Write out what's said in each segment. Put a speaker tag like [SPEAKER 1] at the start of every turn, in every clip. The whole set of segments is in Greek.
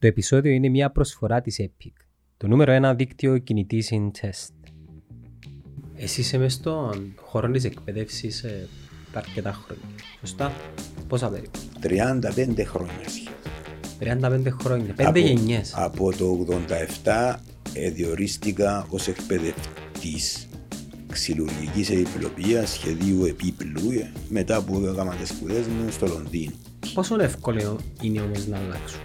[SPEAKER 1] Το επεισόδιο είναι μια προσφορά της Epic, το νούμερο ένα δίκτυο κινητής in test. Εσύ είσαι μες στον χώρο της εκπαίδευσης ε, τα αρκετά χρόνια. Σωστά. Πόσα περίπου;
[SPEAKER 2] 35 χρόνια σχεδόν.
[SPEAKER 1] 35 χρόνια. 5
[SPEAKER 2] Από-
[SPEAKER 1] γενιές.
[SPEAKER 2] Από το 87 ε, διορίστηκα ως εκπαιδευτής ξυλουργικής επιπλοποιίας σχεδίου επίπλου ε, μετά που έκανα τις σπουδές μου στο Λονδίνο.
[SPEAKER 1] Πόσο εύκολο είναι όμως να αλλάξουν;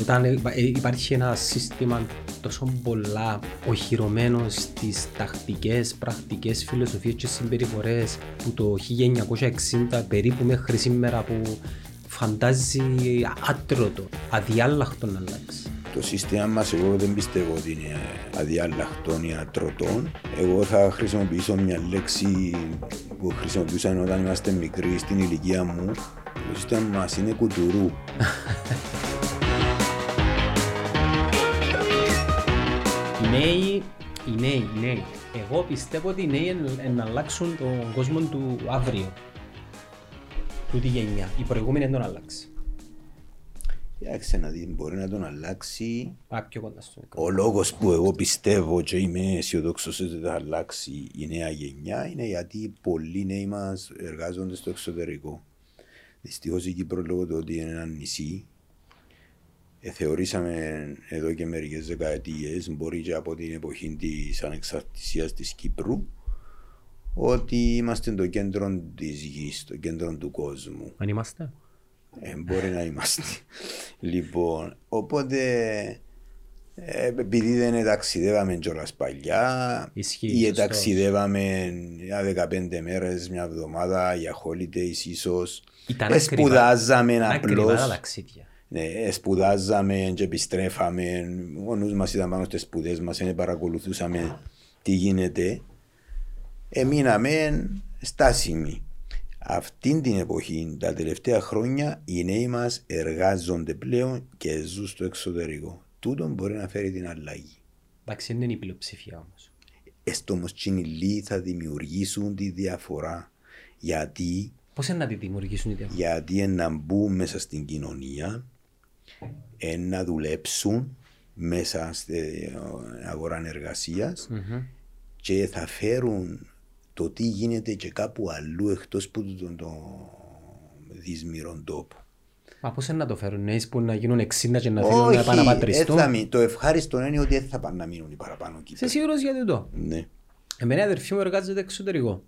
[SPEAKER 1] Όταν ε, ε, υπάρχει ένα σύστημα τόσο πολλά οχυρωμένο στις τακτικές, πρακτικές, φιλοσοφίες και συμπεριφορές που το 1960 περίπου μέχρι σήμερα που φαντάζει άτρωτο, αδιάλαχτο να αλλάξει.
[SPEAKER 2] Το σύστημα μας εγώ δεν πιστεύω ότι είναι αδιάλακτον ή ατρωτών. Εγώ θα χρησιμοποιήσω μια λέξη που χρησιμοποιούσαν όταν είμαστε μικροί στην ηλικία μου. Το σύστημα μας είναι κουτουρού.
[SPEAKER 1] νέοι, οι νέοι, οι νέοι. Εγώ πιστεύω ότι οι νέοι εν- εν να αλλάξουν τον κόσμο του αύριο. Τούτη γενιά. Η προηγούμενη δεν τον αλλάξει.
[SPEAKER 2] Κοίταξε να δεις, μπορεί να τον αλλάξει
[SPEAKER 1] Πάει πιο κοντά στο μικρό.
[SPEAKER 2] Ο λόγος που εγώ πιστεύω και είμαι αισιοδόξος ότι θα αλλάξει η νέα γενιά είναι γιατί πολλοί νέοι μας εργάζονται στο εξωτερικό. Δυστυχώς η Κύπρο λόγω του ότι είναι ένα νησί, ε, θεωρήσαμε εδώ και μερικές δεκαετίες, μπορεί και από την εποχή της ανεξαρτησίας της Κύπρου, ότι είμαστε το κέντρο της γης, το κέντρο του κόσμου.
[SPEAKER 1] Αν είμαστε.
[SPEAKER 2] Ε, μπορεί να είμαστε. λοιπόν, οπότε ε, επειδή δεν ταξιδεύαμε κιόλας παλιά
[SPEAKER 1] Ισχύει,
[SPEAKER 2] ή
[SPEAKER 1] σωστός.
[SPEAKER 2] ταξιδεύαμε για 15 μέρες, μια εβδομάδα για holidays ίσως
[SPEAKER 1] Ήταν
[SPEAKER 2] ε, σπουδάζαμε
[SPEAKER 1] Ήταν ακριβά τα
[SPEAKER 2] απλώς
[SPEAKER 1] ταξίδια.
[SPEAKER 2] Ναι, ε, σπουδάζαμε και επιστρέφαμε. Ο νους μας ήταν πάνω στις σπουδές μας δεν παρακολουθούσαμε τι γίνεται. Εμείναμε στάσιμοι. Αυτήν την εποχή τα τελευταία χρόνια οι νέοι μας εργάζονται πλέον και ζουν στο εξωτερικό. Τούτο μπορεί να φέρει την αλλαγή.
[SPEAKER 1] Εντάξει, δεν είναι η πλειοψηφία όμως.
[SPEAKER 2] Έστω όμως τσινιλοί θα δημιουργήσουν τη διαφορά. Γιατί;
[SPEAKER 1] Πώς είναι να τη δημιουργήσουν οι διαφορέ.
[SPEAKER 2] γιατί να μπουν μέσα στην κοινωνία, ε, να δουλέψουν μέσα στην αγορά εργασίας και θα φέρουν το τι γίνεται και κάπου αλλού εκτός που τον το δυσμυρών τόπο.
[SPEAKER 1] Μα πώς είναι να το φέρουν νέοι που να γίνουν 60 και να θέλουν να
[SPEAKER 2] Όχι, ε,
[SPEAKER 1] επαναπατριστούν.
[SPEAKER 2] θα μει- το ευχάριστο είναι ότι δεν θα πάνε να μείνουν οι παραπάνω
[SPEAKER 1] Είσαι
[SPEAKER 2] Κύπροι.
[SPEAKER 1] σίγουρος για το.
[SPEAKER 2] Ναι.
[SPEAKER 1] Εμένα η αδερφή μου εργάζεται εξωτερικό.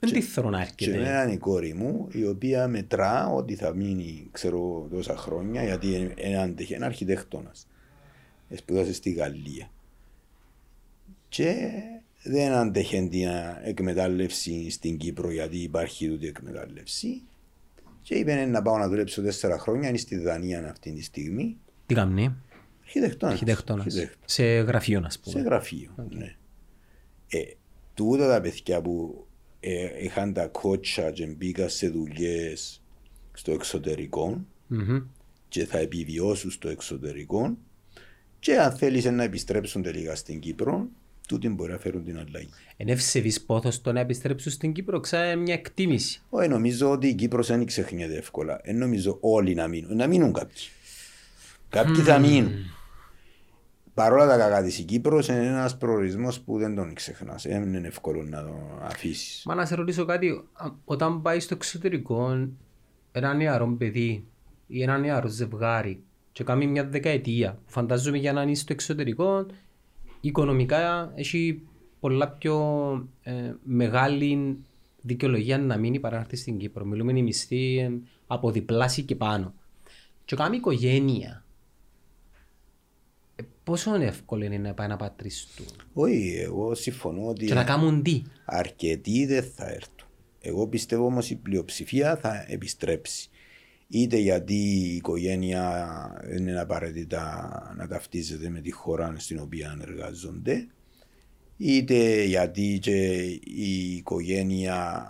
[SPEAKER 1] Δεν τη θέλω να
[SPEAKER 2] Και
[SPEAKER 1] έρχεται.
[SPEAKER 2] είναι η κόρη μου η οποία μετρά ότι θα μείνει ξέρω τόσα χρόνια γιατί είναι ένα αντέχει, ένα αρχιτέκτονας. Σπουδάσε στη Γαλλία. Και δεν αντέχει την εκμετάλλευση στην Κύπρο γιατί υπάρχει τούτη εκμετάλλευση. Και είπε να πάω να δουλέψω τέσσερα χρόνια, είναι στη Δανία αυτή τη στιγμή.
[SPEAKER 1] Τι κάνει,
[SPEAKER 2] Αρχιτεκτόνας.
[SPEAKER 1] αρχιτέκτονας.
[SPEAKER 2] Αρχιτέκτονας.
[SPEAKER 1] Σε γραφείο, α
[SPEAKER 2] Σε
[SPEAKER 1] πούμε.
[SPEAKER 2] γραφείο. Ναι. Ε, τούτα τα παιδιά που ε, είχαν τα κότσα και μπήκαν σε δουλειές στο εξωτερικό
[SPEAKER 1] Μμμ.
[SPEAKER 2] και θα επιβιώσουν στο εξωτερικό και αν θέλεις να επιστρέψουν τελικά στην Κύπρο, τούτοι μπορεί να φέρουν την αλλαγή.
[SPEAKER 1] Είναι ευσεβής πόθος το να επιστρέψουν στην Κύπρο, ξά μια εκτίμηση.
[SPEAKER 2] Όχι, νομίζω ότι η Κύπρος δεν ξεχνιέται εύκολα. Δεν νομίζω όλοι να μείνουν. Να μείνουν κάποιοι. Κάποιοι θα μείνουν. Παρόλα τα κακά της η Κύπρος είναι ένας προορισμός που δεν τον ξεχνάς. Δεν είναι εύκολο να τον αφήσεις.
[SPEAKER 1] Μα να σε ρωτήσω κάτι, α, όταν πάει στο εξωτερικό ένα νεαρό παιδί ή ένα νεαρό ζευγάρι και κάνει μια δεκαετία, φαντάζομαι για να είναι στο εξωτερικό, οικονομικά έχει πολλά πιο ε, μεγάλη δικαιολογία να μείνει παρά να έρθει στην Κύπρο. Μιλούμε η μισθή ε, από διπλάσια και πάνω. Και κάνει οικογένεια. Ε, πόσο εύκολο είναι να πάει να πατριστούν
[SPEAKER 2] Όχι, εγώ συμφωνώ ότι
[SPEAKER 1] και να κάνουν τι;
[SPEAKER 2] αρκετοί δεν θα έρθουν. Εγώ πιστεύω όμως η πλειοψηφία θα επιστρέψει. Είτε γιατί η οικογένεια δεν είναι απαραίτητα να ταυτίζεται με τη χώρα στην οποία εργάζονται, είτε γιατί και η οικογένεια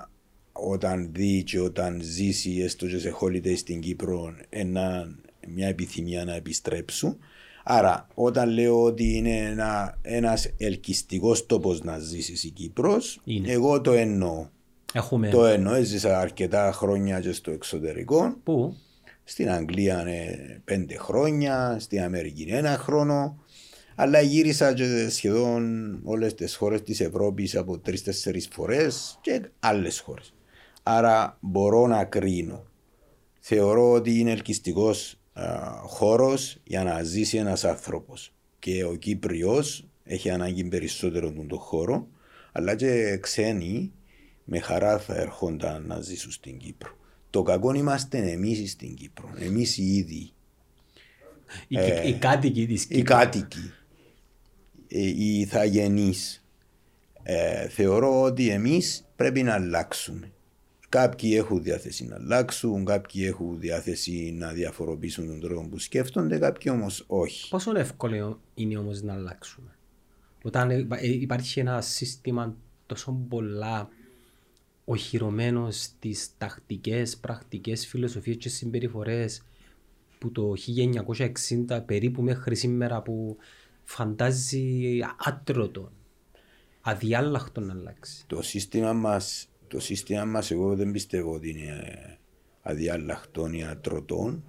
[SPEAKER 2] όταν δει και όταν ζήσει έστω και σε holiday στην Κύπρο ένα, μια επιθυμία να επιστρέψουν. Άρα όταν λέω ότι είναι ένα, ένας ελκυστικός τόπος να ζήσεις η Κύπρος,
[SPEAKER 1] Είναι.
[SPEAKER 2] εγώ το εννοώ.
[SPEAKER 1] Έχουμε.
[SPEAKER 2] Το εννοώ, έζησα αρκετά χρόνια και στο εξωτερικό,
[SPEAKER 1] Πού;
[SPEAKER 2] Στην Αγγλία είναι πέντε χρόνια, στην Αμερική είναι ένα χρόνο. Αλλά γύρισα και σχεδόν όλες τις χώρες της Ευρώπης από τρει-τέσσερι φορές και άλλες χώρες. Άρα μπορώ να κρίνω. Θεωρώ ότι είναι ελκυστικός χώρος για να ζήσει ένας άνθρωπος. Και ο Κύπριος έχει ανάγκη περισσότερο τον χώρο, αλλά και ξένοι με χαρά θα έρχονταν να ζήσουν στην Κύπρο. Το κακό είμαστε εμείς στην Κύπρο, εμείς οι ίδιοι.
[SPEAKER 1] Οι, ε, οι κάτοικοι της Κύπρου.
[SPEAKER 2] Οι κάτοικοι, ε, οι ηθαγενείς. Ε, θεωρώ ότι εμείς πρέπει να αλλάξουμε. Κάποιοι έχουν διάθεση να αλλάξουν, κάποιοι έχουν διάθεση να διαφοροποιήσουν τον τρόπο που σκέφτονται, κάποιοι όμως όχι.
[SPEAKER 1] Πόσο εύκολο είναι όμως να αλλάξουμε, Όταν υπάρχει ένα σύστημα τόσο πολλά οχυρωμένο στις τακτικές, πρακτικές, φιλοσοφίες και συμπεριφορές που το 1960 περίπου μέχρι σήμερα που φαντάζει άτρωτο, αδιάλαχτο να αλλάξει.
[SPEAKER 2] Το σύστημα μας, το σύστημα μας εγώ δεν πιστεύω ότι είναι αδιάλαχτο ή ατρωτό.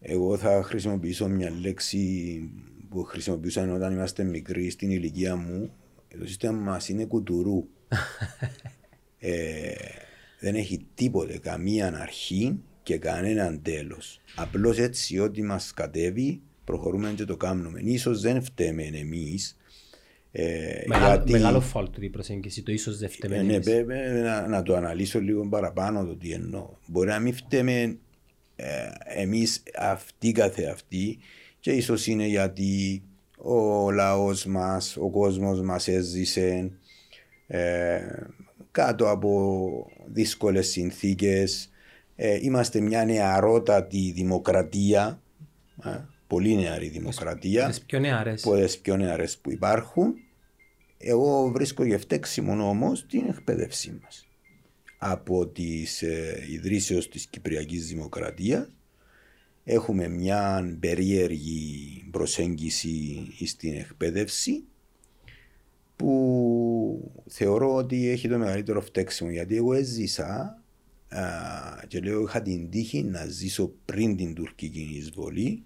[SPEAKER 2] Εγώ θα χρησιμοποιήσω μια λέξη που χρησιμοποιούσαν όταν είμαστε μικροί στην ηλικία μου. Το σύστημα μας είναι κουτουρού. ε, δεν έχει τίποτε, καμία αρχή και κανέναν τέλος. Απλώς έτσι ό,τι μας κατέβει προχωρούμε και το κάνουμε. σω δεν φταίμε εμείς.
[SPEAKER 1] Ε, μεγάλο, γιατί... μεγάλο φάλτο η προσέγγιση, το ίσως δεν φταίμε
[SPEAKER 2] ε, ναι, να, να, το αναλύσω λίγο παραπάνω το τι εννοώ. Μπορεί να μην φταίμε ε, εμείς αυτοί καθεαυτοί και ίσως είναι γιατί ο λαός μας, ο κόσμος μας έζησε ε, κάτω από δύσκολες συνθήκες. Ε, είμαστε μια νεαρότατη δημοκρατία, ε, πολύ νεαρή δημοκρατία.
[SPEAKER 1] Τις πιο νεαρές.
[SPEAKER 2] Που, πιο νεαρές που υπάρχουν. Εγώ βρίσκω γευτέξιμο όμως την εκπαίδευσή μας. Από τις ε, ιδρύσεως της Κυπριακής Δημοκρατίας έχουμε μια περίεργη προσέγγιση στην εκπαίδευση που θεωρώ ότι έχει το μεγαλύτερο φταίξιμο γιατί εγώ έζησα α, και λέω είχα την τύχη να ζήσω πριν την τουρκική εισβολή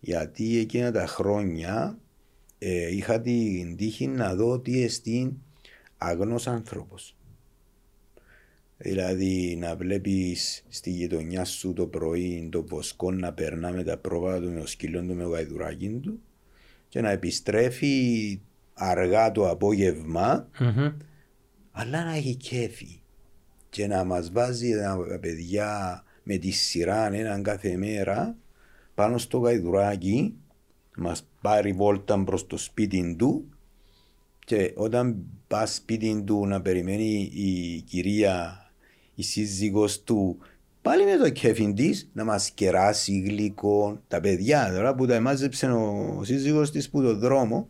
[SPEAKER 2] γιατί εκείνα τα χρόνια ε, είχα την τύχη να δω τι εστί αγνός άνθρωπος. Δηλαδή να βλέπεις στη γειτονιά σου το πρωί το βοσκό να περνά με τα πρόβατα του με το σκύλο του με το γαϊδουράκι του και να επιστρέφει αργά το απόγευμα, mm-hmm. αλλά να έχει κέφι και να μας βάζει τα παιδιά με τη σειρά έναν κάθε μέρα πάνω στο γαϊδουράκι, μας πάρει βόλτα προς το σπίτι του και όταν πά σπίτι του να περιμένει η κυρία, η σύζυγος του πάλι με το κέφι της να μας κεράσει γλυκό. Τα παιδιά τώρα που τα εμάζεψε ο σύζυγος της που το δρόμο,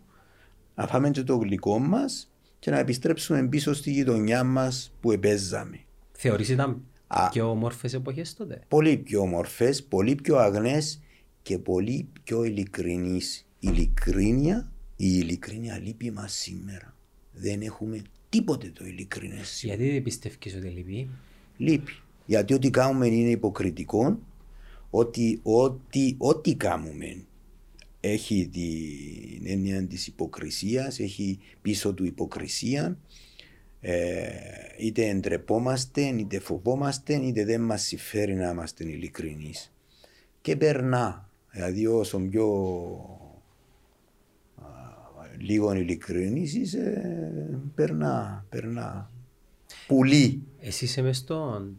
[SPEAKER 2] να φάμε και το γλυκό μας και να επιστρέψουμε πίσω στη γειτονιά μας που επέζαμε.
[SPEAKER 1] Θεωρείς ήταν Α, πιο όμορφες εποχές τότε;
[SPEAKER 2] Πολύ πιο όμορφες, πολύ πιο αγνές και πολύ πιο ειλικρινεί. Ειλικρίνεια, η ειλικρίνεια λείπει μας σήμερα. Δεν έχουμε τίποτε το ειλικρινές.
[SPEAKER 1] Γιατί δεν πιστεύεις ότι λείπει;
[SPEAKER 2] Λείπει. Γιατί ό,τι κάνουμε είναι υποκριτικό, ότι ό,τι, ό,τι κάνουμε έχει την έννοια της υποκρισίας, έχει πίσω του υποκρισία. Ε, είτε εντρεπόμαστε, είτε φοβόμαστε, είτε δεν μας συμφέρει να είμαστε ειλικρινείς. Και περνά. Δηλαδή, όσο πιο α, λίγο ειλικρινής είσαι, περνά, περνά. Πουλί.
[SPEAKER 1] Εσύ είσαι μες στον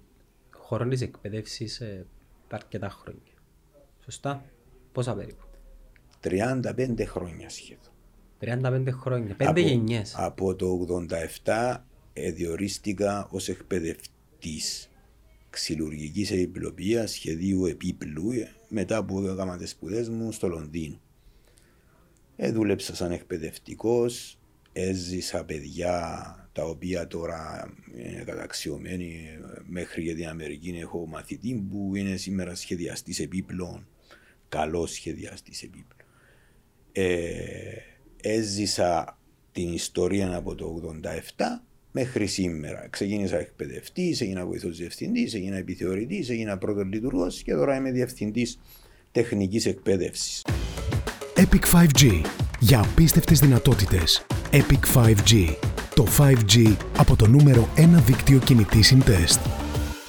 [SPEAKER 1] χώρο της εκπαίδευσης ε, αρκετά χρόνια. Σωστά. Πόσα περίπου;
[SPEAKER 2] 35 χρόνια σχεδόν.
[SPEAKER 1] 35 χρόνια, 5 γενιές.
[SPEAKER 2] Από το 87 διορίστηκα ως εκπαιδευτής ξυλουργικής επιπλοπία σχεδίου επίπλου μετά που έκανα τις σπουδές μου στο Λονδίνο. Ε, δούλεψα σαν εκπαιδευτικός, έζησα παιδιά τα οποία τώρα είναι καταξιωμένοι μέχρι και την Αμερική. Έχω μαθητή που είναι σήμερα σχεδιαστής επίπλων, καλός σχεδιαστής επίπλων. Ε, έζησα την ιστορία από το 87 μέχρι σήμερα. Ξεκίνησα εκπαιδευτής, έγινα βοηθός διευθυντής, έγινα επιθεωρητής, έγινα πρώτος λειτουργός και τώρα είμαι διευθυντής τεχνικής εκπαίδευσης.
[SPEAKER 3] Epic 5G. Για απίστευτες δυνατότητες. Epic 5G. Το 5G από το νούμερο 1 δίκτυο κινητής συντεστ.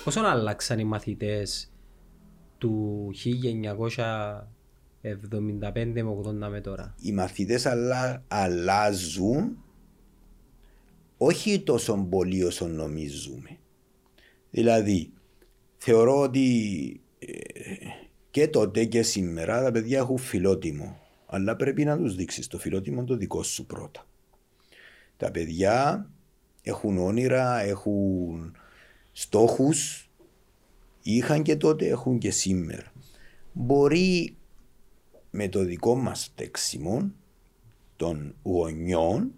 [SPEAKER 1] Πόσο άλλαξαν οι μαθητές του 1975 με 80 με τώρα;
[SPEAKER 2] Οι μαθητές αλλα, αλλάζουν όχι τόσο πολύ όσο νομίζουμε. Δηλαδή, θεωρώ ότι ε, και τότε και σήμερα τα παιδιά έχουν φιλότιμο. Αλλά πρέπει να τους δείξεις το φιλότιμο το δικό σου πρώτα. Τα παιδιά έχουν όνειρα, έχουν στόχους, είχαν και τότε, έχουν και σήμερα. Μπορεί με το δικό μας τέξιμο των γονιών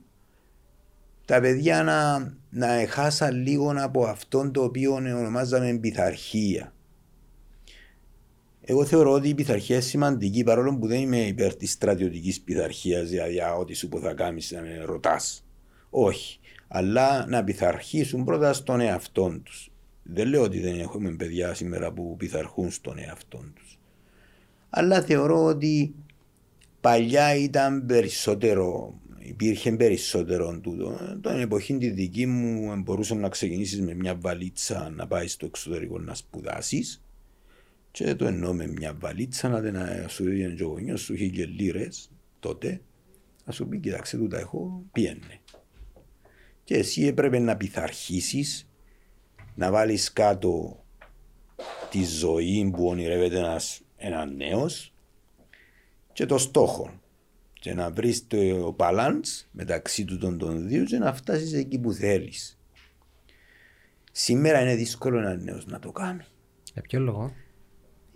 [SPEAKER 2] τα παιδιά να, να εχάσαν λίγο από αυτόν το οποίο ονομάζαμε πειθαρχία. Εγώ θεωρώ ότι η πειθαρχία είναι σημαντική παρόλο που δεν είμαι υπέρ της στρατιωτικής πειθαρχίας, δηλαδή ό,τι σου που θα κάνεις να με ρωτάς. Όχι. Αλλά να πειθαρχήσουν πρώτα στον εαυτό τους. Δεν λέω ότι δεν έχουμε παιδιά σήμερα που πειθαρχούν στον εαυτό τους. Αλλά θεωρώ ότι παλιά ήταν περισσότερο, υπήρχε περισσότερο τούτο. Τον εποχή τη δική μου μπορούσε να ξεκινήσεις με μια βαλίτσα να πάεις στο εξωτερικό να σπουδάσεις και το εννοώ με μια βαλίτσα να δεν σου δίνει ο γονιός σου χίλιες λίρες τότε να σου πει κοιτάξτε τούτα έχω πιένε. Και εσύ έπρεπε να πειθαρχήσεις να βάλεις κάτω τη ζωή που ονειρεύεται ένας, ένα νέος και το στόχο και να βρεις το balance μεταξύ του των, των δύο και να φτάσεις εκεί που θέλεις. Σήμερα είναι δύσκολο ένας νέος να το κάνει.
[SPEAKER 1] Για ποιο λόγο;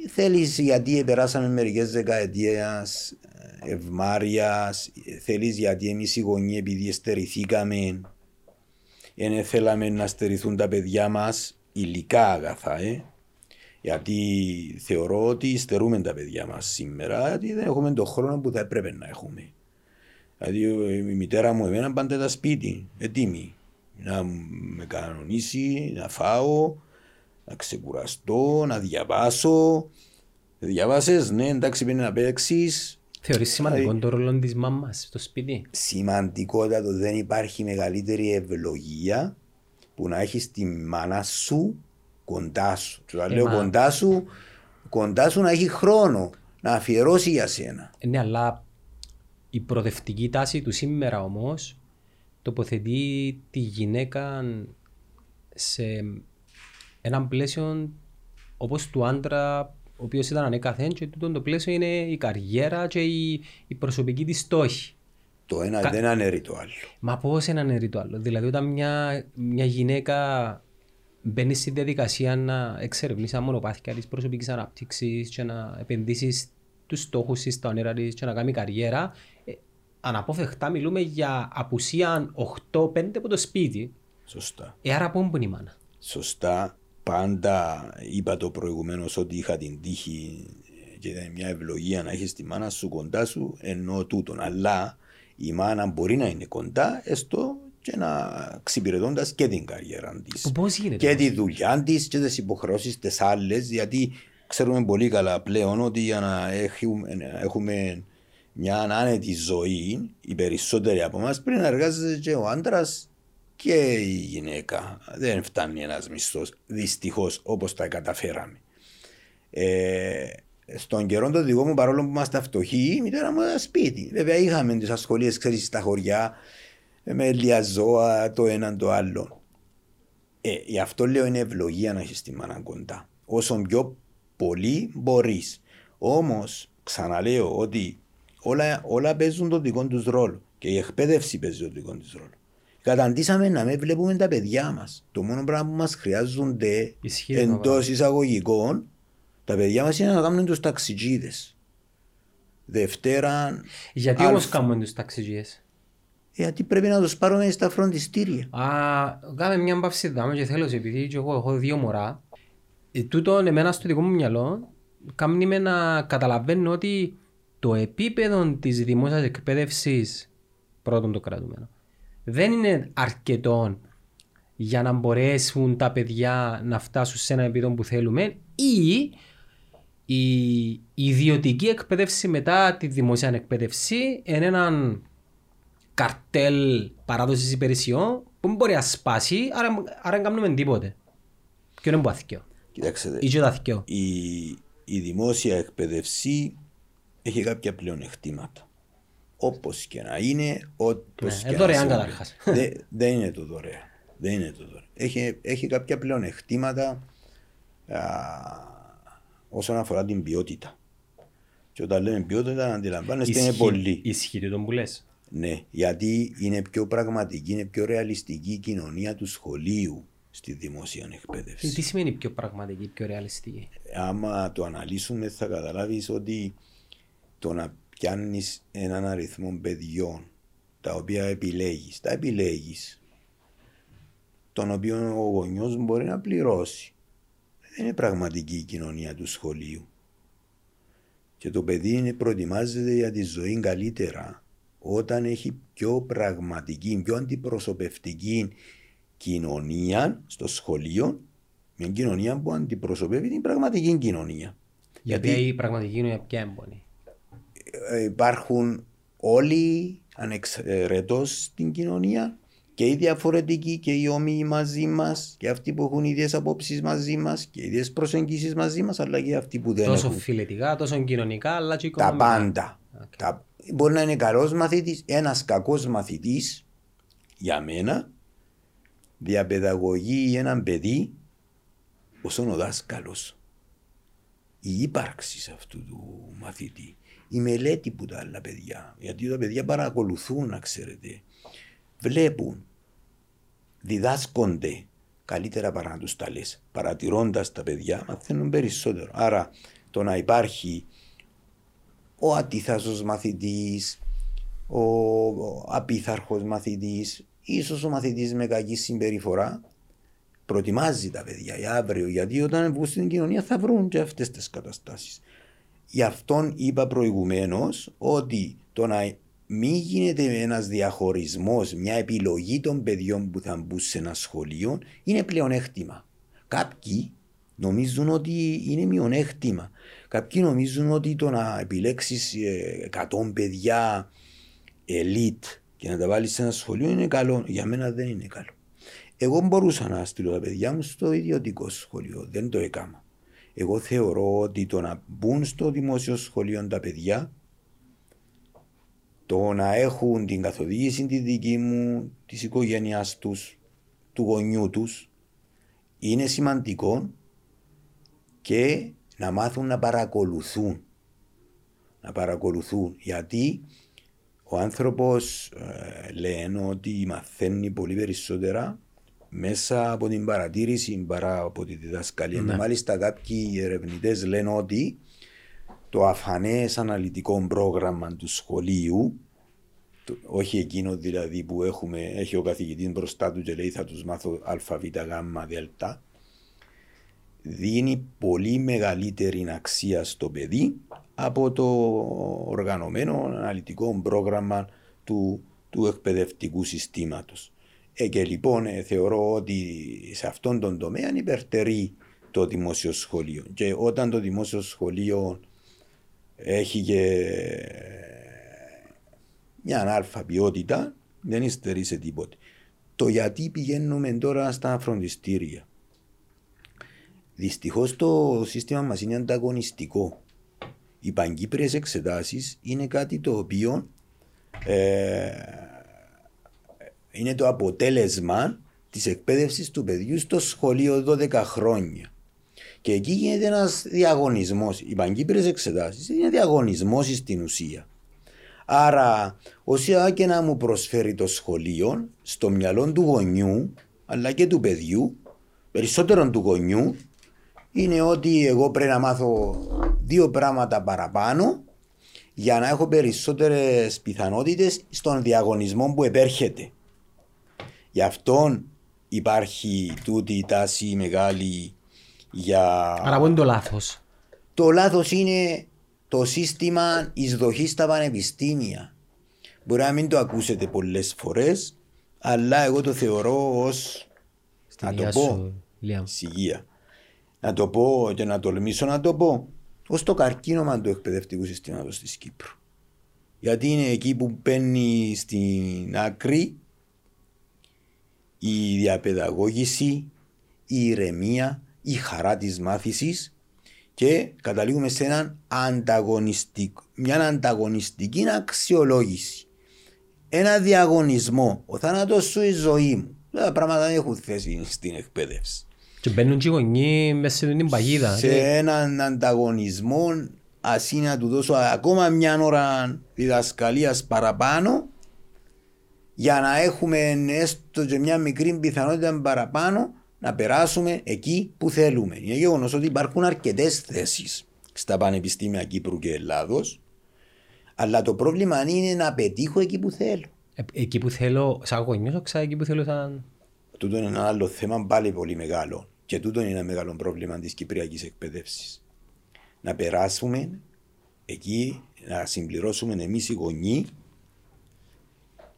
[SPEAKER 2] Θέλεις γιατί περάσαμε μερικές δεκαετίες ευμάρειας, θέλεις γιατί εμείς οι γονείς επειδή στερηθήκαμε δεν θέλαμε να στερηθούν τα παιδιά μας υλικά αγαθά, ε. Γιατί θεωρώ ότι στερούμε τα παιδιά μας σήμερα, γιατί δεν έχουμε τον χρόνο που θα έπρεπε να έχουμε. Δηλαδή η μητέρα μου εμένα πάντα τα σπίτι, έτοιμη. Να με κανονίσει, να φάω, να ξεκουραστώ, να διαβάσω. Διαβάσες, ναι, εντάξει, πρέπει να παίξεις.
[SPEAKER 1] Θεωρείς σημαντικό το ρόλο της μάμας στο σπίτι;
[SPEAKER 2] Σημαντικότατο, δεν υπάρχει μεγαλύτερη ευλογία που να έχεις τη μάνα σου κοντά σου. Του λέω
[SPEAKER 1] μα-
[SPEAKER 2] κοντά σου, κοντά σου να έχει χρόνο να αφιερώσει για σένα.
[SPEAKER 1] Ε, Ναι, αλλά η προοδευτική τάση του σήμερα όμως τοποθετεί τη γυναίκα σε έναν πλαίσιο όπως του άντρα ο οποίος ήταν ανέκαθεν και τούτο το πλαίσιο είναι η καριέρα και η, η προσωπική της στόχη.
[SPEAKER 2] Το ένα
[SPEAKER 1] Κα-
[SPEAKER 2] δεν αναιρεί το άλλο.
[SPEAKER 1] Μα πώς έναν έρει το άλλο; Δηλαδή όταν μια, μια γυναίκα μπαίνεις στη διαδικασία να εξερευνήσει τα μονοπάτια της προσωπικής ανάπτυξης και να επενδύσεις τους στόχους της, τα όνειρα της και να κάνεις καριέρα, ε, αναπόφευκτα μιλούμε για απουσία 8-5 από το σπίτι.
[SPEAKER 2] Σωστά.
[SPEAKER 1] Ε, άρα πού είναι η μάνα;
[SPEAKER 2] Σωστά. Πάντα είπα το προηγουμένως ότι είχα την τύχη και ήταν μια ευλογία να έχεις τη μάνα σου κοντά σου ενώ τούτον. Αλλά η μάνα μπορεί να είναι κοντά έστω και να εξυπηρετώντα και την καριέρα της.
[SPEAKER 1] Πώς γίνεται.
[SPEAKER 2] Και τη δουλειά της και τις υποχρεώσεις τι άλλες. Γιατί ξέρουμε πολύ καλά πλέον ότι για να έχουμε, να έχουμε μια άνετη ζωή, οι περισσότεροι από εμάς πρέπει να εργάζεται και ο άντρας και η γυναίκα. Δεν φτάνει ένας μισθός δυστυχώς όπως τα καταφέραμε. Ε, στον καιρό το δικό μου, παρόλο που είμαστε φτωχοί, η μητέρα μου ήταν σπίτι. Βέβαια, είχαμε τις ασχολίες, ξέρεις, στα χωριά, με λιαζόα, το έναν το άλλο. Ε, γι' αυτό λέω είναι ευλογία να έχεις τη μάνα κοντά. Όσο πιο πολύ μπορείς. Όμως, ξαναλέω ότι όλα, όλα παίζουν τον δικό τους ρόλο. Και η εκπαίδευση παίζει τον δικό του ρόλο. Καταντήσαμε να μην βλέπουμε τα παιδιά μας. Το μόνο πράγμα που μας χρειάζονται
[SPEAKER 1] Ισχύει αυτό
[SPEAKER 2] εντός
[SPEAKER 1] πράγμα.
[SPEAKER 2] εισαγωγικών, τα παιδιά μας είναι να κάνουν τους ταξιτζίδες. Δευτέρα.
[SPEAKER 1] Γιατί
[SPEAKER 2] Αλφα.
[SPEAKER 1] όμως κάνουμε τους ταξιτζίες.
[SPEAKER 2] Γιατί πρέπει να τους πάρουμε στα φροντιστήρια.
[SPEAKER 1] Α, κάμε μια μπαύση δάμε και θέλω επειδή και εγώ έχω δύο μωρά. Ε, τούτο εμένα στο δικό μου μυαλό κάνει με να καταλαβαίνω ότι το επίπεδο της δημόσιας εκπαίδευσης πρώτον το κρατούμενο δεν είναι αρκετό για να μπορέσουν τα παιδιά να φτάσουν σε ένα επίπεδο που θέλουμε ή η ιδιωτική εκπαίδευση μετά τη δημόσια εκπαίδευση είναι έναν καρτέλ παράδοσης υπηρεσιών που δεν μπορεί να σπάσει, άρα, άρα δεν κάνουμε τίποτε. Ποιο είναι που αθηκαίο.
[SPEAKER 2] Κοιτάξτε,
[SPEAKER 1] Ή και το αθηκαίο.
[SPEAKER 2] η, η δημόσια εκπαίδευση έχει κάποια πλεονεκτήματα. Όπως και να είναι, όπως
[SPEAKER 1] Ναι,
[SPEAKER 2] και
[SPEAKER 1] ε,
[SPEAKER 2] να
[SPEAKER 1] δωρεάν
[SPEAKER 2] συμβεί.
[SPEAKER 1] καταρχάς.
[SPEAKER 2] Δε- Δεν είναι το δωρεάν. Δεν είναι το δωρεάν. Έχει, έχει κάποια πλεονεκτήματα α, όσον αφορά την ποιότητα. Και όταν λέμε ποιότητα, αντιλαμβάνεστε είναι
[SPEAKER 1] Ισχύει-
[SPEAKER 2] πολύ.
[SPEAKER 1] Ισχύει το που λες.
[SPEAKER 2] Ναι, γιατί είναι πιο πραγματική, είναι πιο ρεαλιστική η κοινωνία του σχολείου στη δημόσια
[SPEAKER 1] Τι,
[SPEAKER 2] εκπαίδευση.
[SPEAKER 1] τι σημαίνει πιο πραγματική, πιο ρεαλιστική;
[SPEAKER 2] άμα το αναλύσουμε θα καταλάβεις ότι το να πιάνεις έναν αριθμό παιδιών τα οποία επιλέγεις, τα επιλέγεις τον οποίο ο γονιός μπορεί να πληρώσει. Δεν είναι πραγματική η κοινωνία του σχολείου. Και το παιδί είναι, προετοιμάζεται για τη ζωή καλύτερα όταν έχει πιο πραγματική, πιο αντιπροσωπευτική κοινωνία στο σχολείο, μια κοινωνία που αντιπροσωπεύει την πραγματική κοινωνία.
[SPEAKER 1] Γιατί
[SPEAKER 2] Γιατί-
[SPEAKER 1] η πραγματική είναι πια έμπονη.
[SPEAKER 2] Ε, υπάρχουν όλοι ανεξαιρετώς στην κοινωνία και οι διαφορετικοί και οι όμοιοι μαζί μας και αυτοί που έχουν ίδιες απόψεις μαζί μας και ίδιες προσεγγίσεις μαζί μας αλλά και αυτοί που δεν
[SPEAKER 1] Τόσο
[SPEAKER 2] έχουν
[SPEAKER 1] φιλετικά, τόσο κοινωνικά, αλλά και
[SPEAKER 2] τα
[SPEAKER 1] οικονομικά.
[SPEAKER 2] πάντα.
[SPEAKER 1] Οκ.
[SPEAKER 2] Τα... Μπορεί να είναι καλός μαθητής, ένας κακός μαθητής για μένα διαπαιδαγωγεί έναν παιδί όσον ο δάσκαλος. Η ύπαρξη αυτού του μαθητή, η μελέτη που τα άλλα παιδιά, γιατί τα παιδιά παρακολουθούν να ξέρετε, βλέπουν, διδάσκονται καλύτερα παρά να τους τα λες. Παρατηρώντας τα παιδιά μαθαίνουν περισσότερο. Άρα το να υπάρχει ο ατίθασος μαθητής, ο, ο απίθαρχος μαθητής, ίσως ο μαθητής με κακή συμπεριφορά, προετοιμάζει τα παιδιά για αύριο, γιατί όταν βγουν στην κοινωνία θα βρουν και αυτές τις καταστάσεις. Γι' αυτόν είπα προηγουμένως ότι το να μην γίνεται ένας διαχωρισμός, μια επιλογή των παιδιών που θα μπουν σε ένα σχολείο είναι πλεονέκτημα. Κάποιοι νομίζουν ότι είναι μειονέκτημα. Κάποιοι νομίζουν ότι το να επιλέξεις ε, 100 παιδιά elite και να τα βάλεις σε ένα σχολείο είναι καλό. Για μένα δεν είναι καλό. Εγώ μπορούσα να στείλω τα παιδιά μου στο ιδιωτικό σχολείο. Δεν το έκανα. Εγώ θεωρώ ότι το να μπουν στο δημόσιο σχολείο τα παιδιά, το να έχουν την καθοδήγηση τη δική μου, της οικογένειάς τους, του γονιού τους, είναι σημαντικό και να μάθουν να παρακολουθούν. Να παρακολουθούν. Γιατί ο άνθρωπος ε, λένε ότι μαθαίνει πολύ περισσότερα μέσα από την παρατήρηση παρά από τη διδασκαλία.
[SPEAKER 1] Ναι.
[SPEAKER 2] Και Μάλιστα κάποιοι ερευνητές λένε ότι το αφανές αναλυτικό πρόγραμμα του σχολείου το- όχι εκείνο δηλαδή που έχουμε, έχει ο καθηγητής μπροστά του και λέει θα τους μάθω α, β, γ, δ δίνει πολύ μεγαλύτερη αξία στο παιδί από το οργανωμένο αναλυτικό πρόγραμμα του, του εκπαιδευτικού συστήματος. Ε, και λοιπόν ε, θεωρώ ότι σε αυτόν τον τομέα υπερτερεί το δημόσιο σχολείο. Και όταν το δημόσιο σχολείο έχει και μια αλφα ποιότητα, δεν υστερεί σε τίποτε. Το γιατί πηγαίνουμε τώρα στα φροντιστήρια. Δυστυχώς το σύστημα μας είναι ανταγωνιστικό. Οι παγκύπριες εξετάσεις είναι κάτι το οποίο ε, είναι το αποτέλεσμα της εκπαίδευσης του παιδιού στο σχολείο 12 χρόνια. Και εκεί γίνεται ένας διαγωνισμός. Οι παγκύπριες εξετάσεις είναι διαγωνισμός στην ουσία. Άρα, όσοι και να μου προσφέρει το σχολείο, στο μυαλό του γονιού, αλλά και του παιδιού, περισσότερο του γονιού, είναι ότι εγώ πρέπει να μάθω δύο πράγματα παραπάνω για να έχω περισσότερες πιθανότητες στον διαγωνισμό που επέρχεται. Γι' αυτόν υπάρχει τούτη η τάση μεγάλη για...
[SPEAKER 1] Άρα πού είναι το λάθος;
[SPEAKER 2] Το λάθος είναι το σύστημα εισδοχής στα πανεπιστήμια. Μπορεί να μην το ακούσετε πολλές φορές, αλλά εγώ το θεωρώ ως
[SPEAKER 1] στην
[SPEAKER 2] το
[SPEAKER 1] υγεία
[SPEAKER 2] πω.
[SPEAKER 1] σου, Λία.
[SPEAKER 2] Της υγεία. Να το πω και να τολμήσω να το πω. Ω το καρκίνωμα του εκπαιδευτικού συστήματος της Κύπρου. Γιατί είναι εκεί που μπαίνει στην άκρη η διαπαιδαγώγηση, η ηρεμία, η χαρά της μάθησης και καταλήγουμε σε έναν ανταγωνιστικό, μια ανταγωνιστική αξιολόγηση. Ένα διαγωνισμό. Ο θάνατος σου η ζωή μου. Τα πράγματα δεν έχουν θέση στην εκπαίδευση.
[SPEAKER 1] Και μπαίνουν και οι γονείς μέσα σε την παγίδα.
[SPEAKER 2] Σε έναν ανταγωνισμό ας είναι να του δώσω ακόμα μια ώρα διδασκαλίας παραπάνω για να έχουμε έστω και μια μικρή πιθανότητα παραπάνω να περάσουμε εκεί που θέλουμε. Είναι γεγονός ότι υπάρχουν αρκετές θέσεις στα πανεπιστήμια Κύπρου και Ελλάδος, αλλά το πρόβλημα είναι να πετύχω εκεί που θέλω.
[SPEAKER 1] Ε, Εκεί που θέλω, σαν γονιός, ξα εκεί που θέλω σαν...
[SPEAKER 2] Τούτο είναι ένα άλλο θέμα πάλι πολύ μεγάλο. Και τούτο είναι ένα μεγάλο πρόβλημα της κυπριακής εκπαίδευσης. Να περάσουμε εκεί, να συμπληρώσουμε εμείς οι γονείς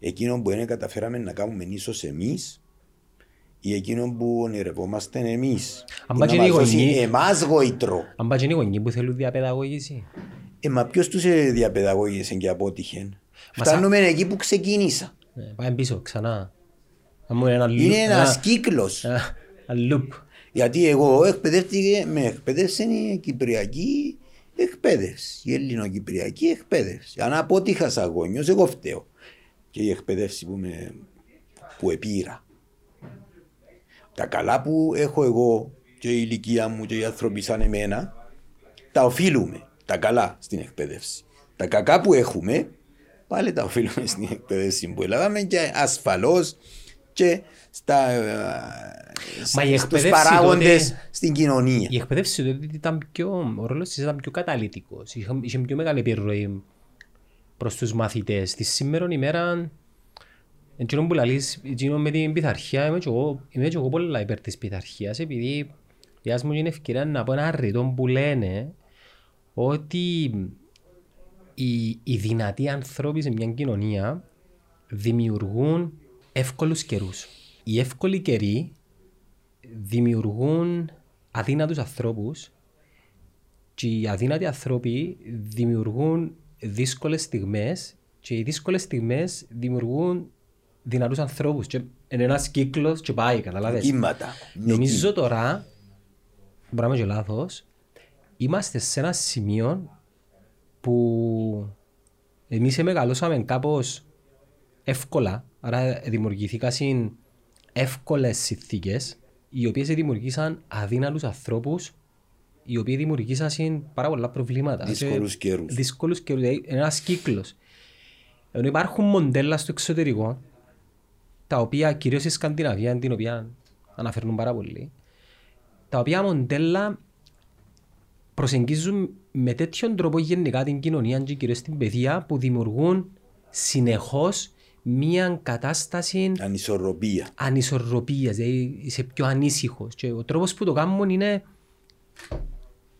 [SPEAKER 2] εκείνο που δεν καταφέραμε να κάνουμε ίσως εμείς ή εκείνο που ονειρευόμαστε εμείς.
[SPEAKER 1] Αν πάει και οι γονείς-
[SPEAKER 2] Εμάς γοητρό.
[SPEAKER 1] Αν πάει και είναι οι γονείς που θέλουν διαπαιδαγώγηση.
[SPEAKER 2] Ε, μα ποιος τους διαπαιδαγώγησε και απότυχε.
[SPEAKER 1] Μα
[SPEAKER 2] Φτάνουμε εκεί που ξεκίνησα.
[SPEAKER 1] Ε, Πάμε πίσω ξανά. Να μου ένα loop-
[SPEAKER 2] Είναι ένα
[SPEAKER 1] ένα-
[SPEAKER 2] κύκλος.
[SPEAKER 1] ένα- ένα loop.
[SPEAKER 2] Γιατί εγώ εκπαιδεύτηκε, με εκπαίδευσε η κυπριακή εκπαίδευση, η ελληνοκυπριακή εκπαίδευση. Αν αποτύχα σαν γόνιος, εγώ φταίω. Και η εκπαίδευση που, με, που επήρα. Τα καλά που έχω εγώ και η ηλικία μου και οι άνθρωποι σαν εμένα, τα οφείλουμε. Τα καλά στην εκπαίδευση. Τα κακά που έχουμε, πάλι τα οφείλουμε στην εκπαίδευση που έλαβαμε και ασφαλώς και στα, ε,
[SPEAKER 1] Μα η
[SPEAKER 2] στους
[SPEAKER 1] εκπαίδευση
[SPEAKER 2] παράγοντες
[SPEAKER 1] τότε-
[SPEAKER 2] στην κοινωνία.
[SPEAKER 1] Η εκπαίδευση τότε ήταν πιο, ο ρόλος της ήταν πιο καταλήτικος. Είχε, είχε πιο μεγάλη επιρροή προς τους μαθητές. Στη σήμερα ημέρα, εκείνο που λαλείς, εκείνο με την πειθαρχία, είμαι και εγώ, είμαι και εγώ πολλά υπέρ της πειθαρχίας, επειδή για μου είναι ευκαιρία να πω ένα ρητό που λένε ότι οι, οι δυνατοί άνθρωποι σε μια κοινωνία δημιουργούν εύκολους καιρούς. Οι εύκολοι καιροί δημιουργούν αδύνατους ανθρώπους και οι αδύνατοι άνθρωποι δημιουργούν δύσκολες στιγμές και οι δύσκολες στιγμές δημιουργούν δυνατούς ανθρώπους και είναι ένας κύκλος και πάει, καταλάβες.
[SPEAKER 2] Κύματα.
[SPEAKER 1] Νομίζω τώρα, μπορεί να είμαι και λάθος, είμαστε σε ένα σημείο που εμείς μεγαλώσαμε κάπως εύκολα, άρα δημιουργηθήκαν εύκολες συνθήκες, οι οποίες δημιουργήσαν αδύνατους ανθρώπους, οι οποίοι δημιουργήσαν πάρα πολλά προβλήματα.
[SPEAKER 2] Δύσκολους
[SPEAKER 1] Και-
[SPEAKER 2] καιρούς.
[SPEAKER 1] Δύσκολους καιρούς, δηλαδή είναι ένας κύκλος. Ενώ υπάρχουν μοντέλα στο εξωτερικό, τα οποία κυρίως στη Σκανδιναβία, την οποία αναφέρουν πάρα πολύ, τα οποία μοντέλα προσεγγίζουν με τέτοιον τρόπο γενικά την κοινωνία και κυρίως την παιδεία που δημιουργούν συνεχώς μία κατάσταση
[SPEAKER 2] Ανισορροπία.
[SPEAKER 1] ανισορροπίας, δηλαδή είσαι πιο ανήσυχος. Και ο τρόπος που το κάνουν είναι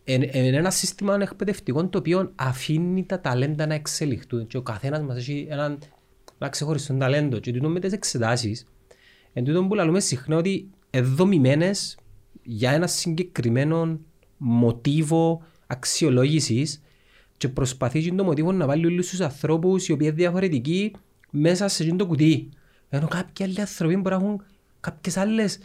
[SPEAKER 1] εν, εν ένα σύστημα εκπαιδευτικό το οποίο αφήνει τα ταλέντα να εξελιχθούν και ο καθένας μας έχει έναν, ένα ξεχωριστό ταλέντο. Και τούτο με τις εξετάσεις εν τούτο που λέμε συχνά ότι εδομημένες για ένα συγκεκριμένο μοτίβο αξιολόγησης και προσπαθεί και το μοτίβο να βάλει όλους τους ανθρώπους οι οποίοι είναι διαφορετικοί μέσα σε εκείνο το κουτί. Ενώ κάποιοι άλλοι άνθρωποι μπορεί να έχουν κάποιες άλλες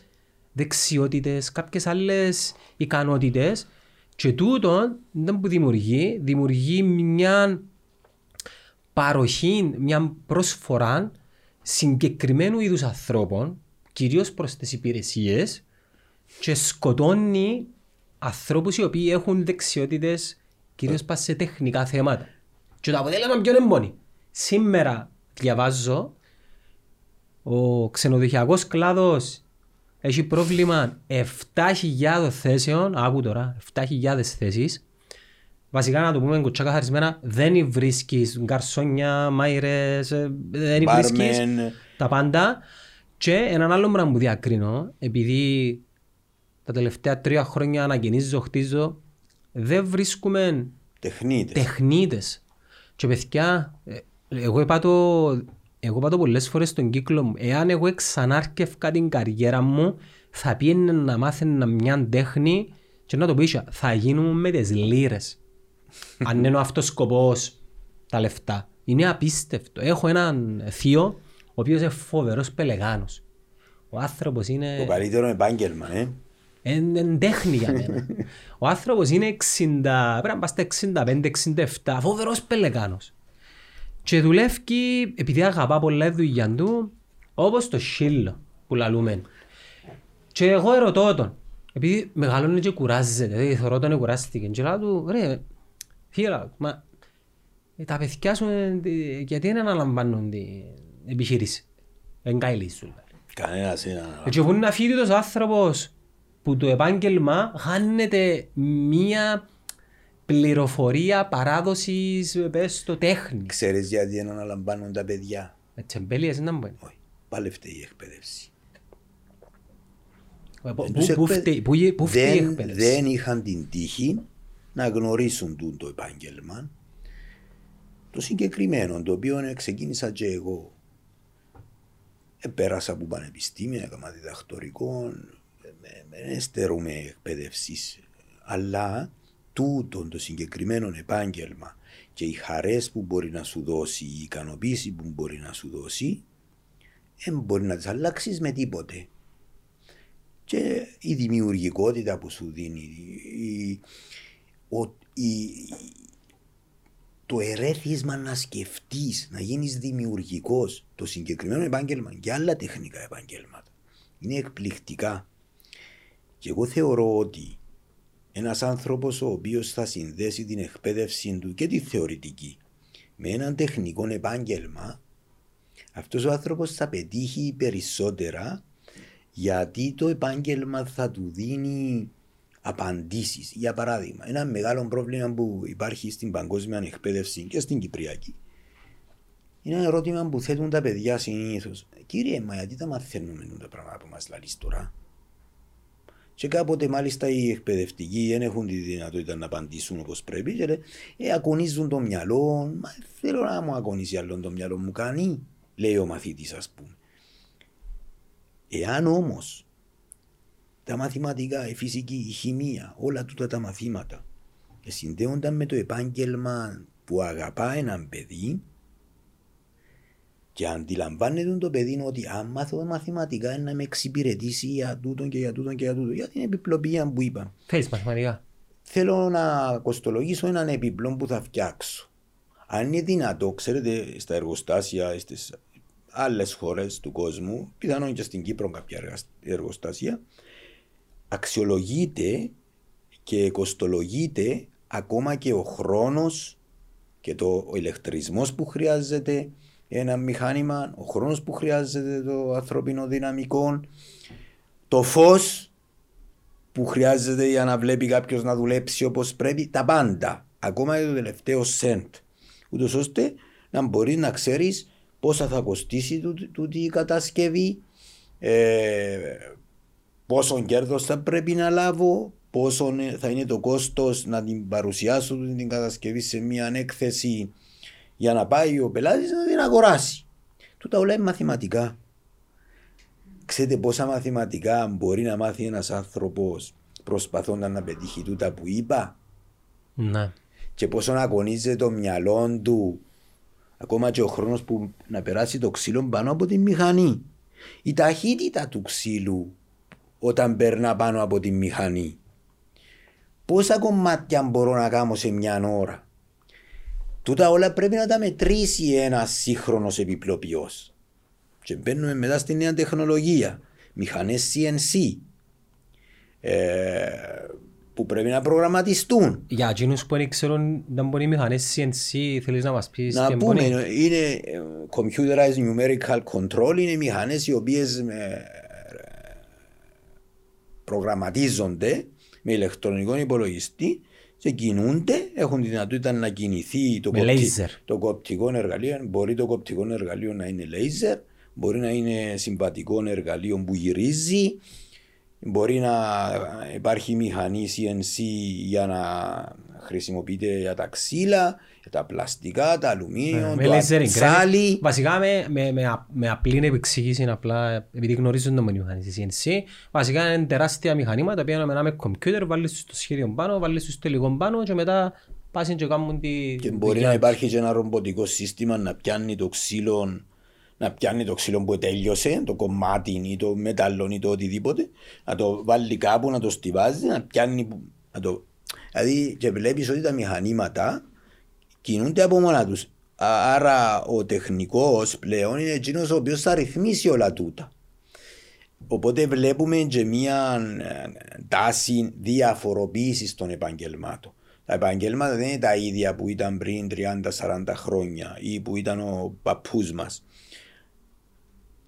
[SPEAKER 1] δεξιότητες, κάποιες άλλες ικανότητες και τούτο δεν που δημιουργεί, δημιουργεί μια παροχή, μια προσφορά συγκεκριμένου είδους ανθρώπων, κυρίως προς τις υπηρεσίες και σκοτώνει ανθρώπους οι οποίοι έχουν δεξιότητες κυρίως πας σε τεχνικά θέματα. Και το αποτέλεσμα ποιο είναι μόνοι; Σήμερα διαβάζω ο ξενοδοχειακός κλάδος έχει πρόβλημα 7.000 θέσεων, άκου τώρα, 7.000 θέσεις. Βασικά να το πούμε κουτσά καθαρισμένα, δεν βρίσκεις γκαρσόνια, μάιρες, ε, δεν βρίσκεις
[SPEAKER 2] Μπάρμεν.
[SPEAKER 1] τα πάντα. Και έναν άλλο πράγμα που διακρίνω, επειδή τα τελευταία τρία χρόνια ανακαινίζω, χτίζω, δεν βρίσκουμε
[SPEAKER 2] Τεχνίτες.
[SPEAKER 1] τεχνίτες. Και παιδιά, ε, εγώ είπα το, εγώ είπα το πολλές φορές στον κύκλο μου, εάν εγώ εξανάρκευκα την καριέρα μου, θα πήγαινε να μάθαινε μια τέχνη και να το πει θα γίνουμε με τις λίρες. Αν είναι ο αυτός σκοπός τα λεφτά. Είναι απίστευτο. Έχω έναν θείο ο οποίος είναι φοβερός πελεγάνος. Ο άνθρωπος είναι...
[SPEAKER 2] Το καλύτερο επάγγελμα, ε.
[SPEAKER 1] Είναι τέχνη για μένα. Ο άνθρωπος είναι 60, πρέπει να στα 65-67, φοβερός πελεγάνος. Και δουλεύει, επειδή αγαπά πολλά δουλειά του, όπως το σύλλο που λαλούμε. Και εγώ ερωτώ τον, επειδή μεγαλώνει και κουράζεται, δηλαδή θεωρώ τον κουράστηκε. Και λέω του, ρε, φίλα, μα ε, τα παιδιά σου ε, γιατί δεν αναλαμβάνουν την επιχείρηση; Δεν κάνει σου.
[SPEAKER 2] Κανένας είναι.
[SPEAKER 1] Και που είναι αφήτητος άνθρωπος που το επάγγελμα χάνεται μία πληροφορία παράδοσης πες το τέχνη.
[SPEAKER 2] Ξέρεις γιατί δεν αναλαμβάνουν τα παιδιά.
[SPEAKER 1] Με τσεμπέλιες να μπορεί.
[SPEAKER 2] Όχι. Πάλι φταίει η εκπαίδευση.
[SPEAKER 1] Ε, Πού
[SPEAKER 2] τους
[SPEAKER 1] πού
[SPEAKER 2] εκπαιδε-
[SPEAKER 1] φταίει- πού γε- πού φταίει η
[SPEAKER 2] δεν,
[SPEAKER 1] εκπαίδευση.
[SPEAKER 2] δεν είχαν την τύχη να γνωρίσουν τούτο το επάγγελμα. Το συγκεκριμένο, το οποίο ξεκίνησα και εγώ. Επέρασα από πανεπιστήμια, έκανα διδακτορικό, δεν στερούμε εκπαίδευση. Αλλά τούτο το συγκεκριμένο επάγγελμα και οι χαρές που μπορεί να σου δώσει, η ικανοποίηση που μπορεί να σου δώσει, δεν μπορεί να τις αλλάξεις με τίποτε και η δημιουργικότητα που σου δίνει, η, ο- η- το ερέθισμα να σκεφτείς, να γίνεις δημιουργικός, το συγκεκριμένο επάγγελμα και άλλα τεχνικά επαγγέλματα. Είναι εκπληκτικά. Και εγώ θεωρώ ότι ένας άνθρωπος ο οποίος θα συνδέσει την εκπαίδευση του και τη θεωρητική με έναν τεχνικό επάγγελμα, αυτός ο άνθρωπος θα πετύχει περισσότερα γιατί το επάγγελμα θα του δίνει απαντήσεις. Για παράδειγμα, ένα μεγάλο πρόβλημα που υπάρχει στην παγκόσμια εκπαίδευση και στην Κυπριακή είναι ένα ερώτημα που θέτουν τα παιδιά συνήθως. Κύριε, μα γιατί τα μαθαίνουμε τα πράγματα που μας λέει τώρα; Και κάποτε μάλιστα οι εκπαιδευτικοί δεν έχουν τη δυνατότητα να απαντήσουν όπως πρέπει και λένε, ε, ακονίζουν το μυαλό. Μα θέλω να μου ακονίσει άλλο το μυαλό μου κάνει, λέει ο μαθητής, ας πούμε. Εάν όμως τα μαθηματικά, η φυσική, η χημεία, όλα τούτα τα μαθήματα συνδέονταν με το επάγγελμα που αγαπά έναν παιδί και αντιλαμβάνεται το παιδί ότι αν μάθω μαθηματικά είναι να με εξυπηρετήσει για τούτον και για τούτον και για τούτον, για την επιπλοπία που είπα.
[SPEAKER 1] Θέλεις μαθηματικά.
[SPEAKER 2] Θέλω να κοστολογήσω έναν επιπλό που θα φτιάξω. Αν είναι δυνατό, ξέρετε, στα εργοστάσια, στις άλλες χώρες του κόσμου, πιθανόν και στην Κύπρο κάποια εργασ- εργοστάσια, αξιολογείται και κοστολογείται ακόμα και ο χρόνος και το, ο ηλεκτρισμός που χρειάζεται ένα μηχάνημα, ο χρόνος που χρειάζεται το ανθρωπίνο δυναμικό, το φως που χρειάζεται για να βλέπει κάποιος να δουλέψει όπως πρέπει, τα πάντα, ακόμα και το τελευταίο σεντ, ούτως ώστε να μπορεί να ξέρεις πόσα θα κοστίσει τούτη, τούτη η κατασκευή, ε, πόσο κέρδος θα πρέπει να λάβω, πόσο θα είναι το κόστος να την παρουσιάσω τούτη την κατασκευή σε μια έκθεση για να πάει ο πελάτης να την αγοράσει. Τούτα όλα είναι μαθηματικά. Ξέρετε πόσα μαθηματικά μπορεί να μάθει ένας άνθρωπος προσπαθώντας να πετύχει τούτα που είπα;
[SPEAKER 1] Ναι.
[SPEAKER 2] και πόσο να αγωνίζεται το μυαλό του ακόμα και ο χρόνος που να περάσει το ξύλο πάνω από τη μηχανή. Η ταχύτητα του ξύλου όταν περνά πάνω από τη μηχανή. Πόσα κομμάτια μπορώ να κάνω σε μια ώρα; Τούτα όλα πρέπει να τα μετρήσει ένας σύγχρονος επιπλοποιός. Και μπαίνουμε μετά στη νέα τεχνολογία. Μηχανές CNC. Ε, που πρέπει να προγραμματιστούν.
[SPEAKER 1] Για εκείνους που δεν ξέρουν να μπορεί οι μηχανές CNC, θέλεις να μας πεις
[SPEAKER 2] Να
[SPEAKER 1] τι
[SPEAKER 2] πούμε,
[SPEAKER 1] μπορεί.
[SPEAKER 2] είναι ε, computerized numerical control, είναι μηχανές οι οποίες ε, προγραμματίζονται με ηλεκτρονικό υπολογιστή και κινούνται, έχουν τη δυνατότητα να κινηθεί το,
[SPEAKER 1] Με
[SPEAKER 2] κοπτι-
[SPEAKER 1] λέιζερ.
[SPEAKER 2] το κοπτικό εργαλείο. Μπορεί το κοπτικό εργαλείο να είναι λέιζερ, μπορεί να είναι συμβατικό εργαλείο που γυρίζει, μπορεί να υπάρχει μηχανή CNC για να χρησιμοποιείται για τα ξύλα, Τα πλαστικά, τα αλουμίνιο,
[SPEAKER 1] Με
[SPEAKER 2] το
[SPEAKER 1] laser
[SPEAKER 2] ατσάλι.
[SPEAKER 1] engraving. Βασικά με, με, με, α- με απλή επεξήγηση, απλά επειδή γνωρίζουν το μηχανή CNC, βασικά είναι τεράστια μηχανήματα, τα οποία με ένα με κομπιούτερ, βάλεις τους το σχέδιο πάνω, βάλεις τους το υλικό πάνω και μετά πάσουν και κάνουν τη
[SPEAKER 2] Και μπορεί
[SPEAKER 1] δουλειά
[SPEAKER 2] να
[SPEAKER 1] τους.
[SPEAKER 2] υπάρχει και ένα ρομποτικό σύστημα να πιάνει το ξύλο να πιάνει το ξύλο που τέλειωσε, το κομμάτι ή το μεταλλό ή το οτιδήποτε, να το βάλει κάπου, να το στιβάζει, να πιάνει. που- Να το... Δηλαδή και βλέπεις ότι τα μηχανήματα κινούνται από μόνα τους. Άρα ο τεχνικός πλέον είναι εκείνος ο οποίος θα ρυθμίσει όλα τούτα. Οπότε βλέπουμε και μια ε, τάση διαφοροποίησης των επαγγελμάτων. Τα επαγγέλματα δεν είναι τα ίδια που ήταν πριν 30-40 χρόνια ή που ήταν ο παππούς μας.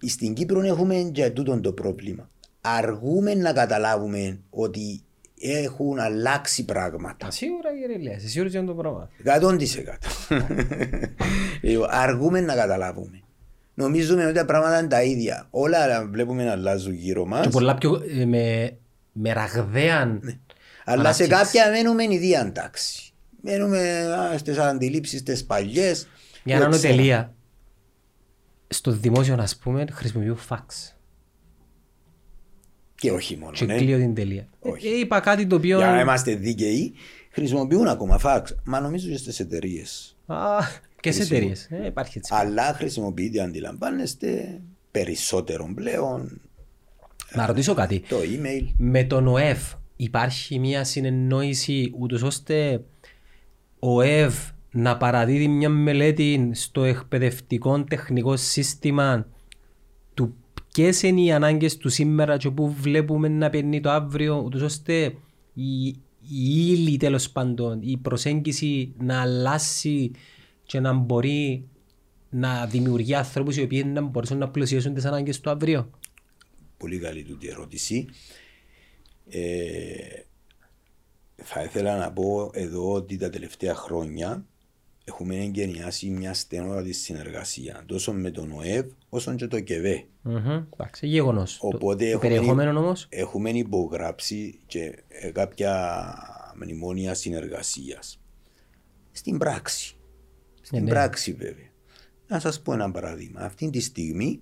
[SPEAKER 2] Στην Κύπρο έχουμε και τούτο το πρόβλημα. Αργούμε να καταλάβουμε ότι έχουν αλλάξει πράγματα.
[SPEAKER 1] Α, Σίγουρα κύριε Ηλίας, είσαι σίγουρος για το πράγμα.
[SPEAKER 2] 100%. Λοιπόν, Αργούμε να καταλάβουμε. Νομίζουμε ότι τα πράγματα είναι τα ίδια. Όλα βλέπουμε να αλλάζουν γύρω μας.
[SPEAKER 1] Και πολλά πιο ε, με, με ραγδαία
[SPEAKER 2] Αλλά σε
[SPEAKER 1] ανάπτυξης.
[SPEAKER 2] κάποια μένουμε ίδια τάξη. Μένουμε στις αντιλήψεις τι παλιές.
[SPEAKER 1] Για να είναι τελεία. Στο δημόσιο, ας πούμε, χρησιμοποιούν φαξ.
[SPEAKER 2] Και όχι μόνο.
[SPEAKER 1] Και
[SPEAKER 2] ναι.
[SPEAKER 1] κλείω την τελεία.
[SPEAKER 2] Όχι.
[SPEAKER 1] Ε, είπα κάτι το οποίο.
[SPEAKER 2] Για να είμαστε δίκαιοι, χρησιμοποιούν ακόμα φάξ. Μα νομίζω και στις εταιρείες.
[SPEAKER 1] Α, και σε εταιρείες. Ε, υπάρχει έτσι.
[SPEAKER 2] Αλλά χρησιμοποιείται, αντιλαμβάνεστε, περισσότερο πλέον
[SPEAKER 1] Να ρωτήσω κάτι.
[SPEAKER 2] το email.
[SPEAKER 1] Με τον ΟΕΒ υπάρχει μια συνεννόηση ούτως ώστε ο ΟΕΒ να παραδίδει μια μελέτη στο εκπαιδευτικό τεχνικό σύστημα του ποιες είναι οι ανάγκες του σήμερα και πού βλέπουμε να παίρνει το αύριο ούτως ώστε η, η ύλη τέλος πάντων, η προσέγγιση να αλλάσει και να μπορεί να δημιουργεί ανθρώπους οι οποίοι να μπορούν να πλησιάσουν τις ανάγκες του αύριο.
[SPEAKER 2] Πολύ καλή τούτη ερώτηση. Ε, θα ήθελα να πω εδώ ότι τα τελευταία χρόνια έχουμε εγκαινιάσει μια στενότατη συνεργασία τόσο με τον ΟΕΒ όσο και το ΚΕΒΕ.
[SPEAKER 1] Μμμ, Εντάξει, γεγονός. Το-
[SPEAKER 2] Οπότε
[SPEAKER 1] το
[SPEAKER 2] έχουμε,
[SPEAKER 1] περιεχόμενο όμως.
[SPEAKER 2] έχουμε υπογράψει και ε, κάποια μνημόνια συνεργασίας. Στην πράξη. Στην
[SPEAKER 1] ναι.
[SPEAKER 2] πράξη βέβαια. Να σας πω ένα παράδειγμα. Αυτή τη στιγμή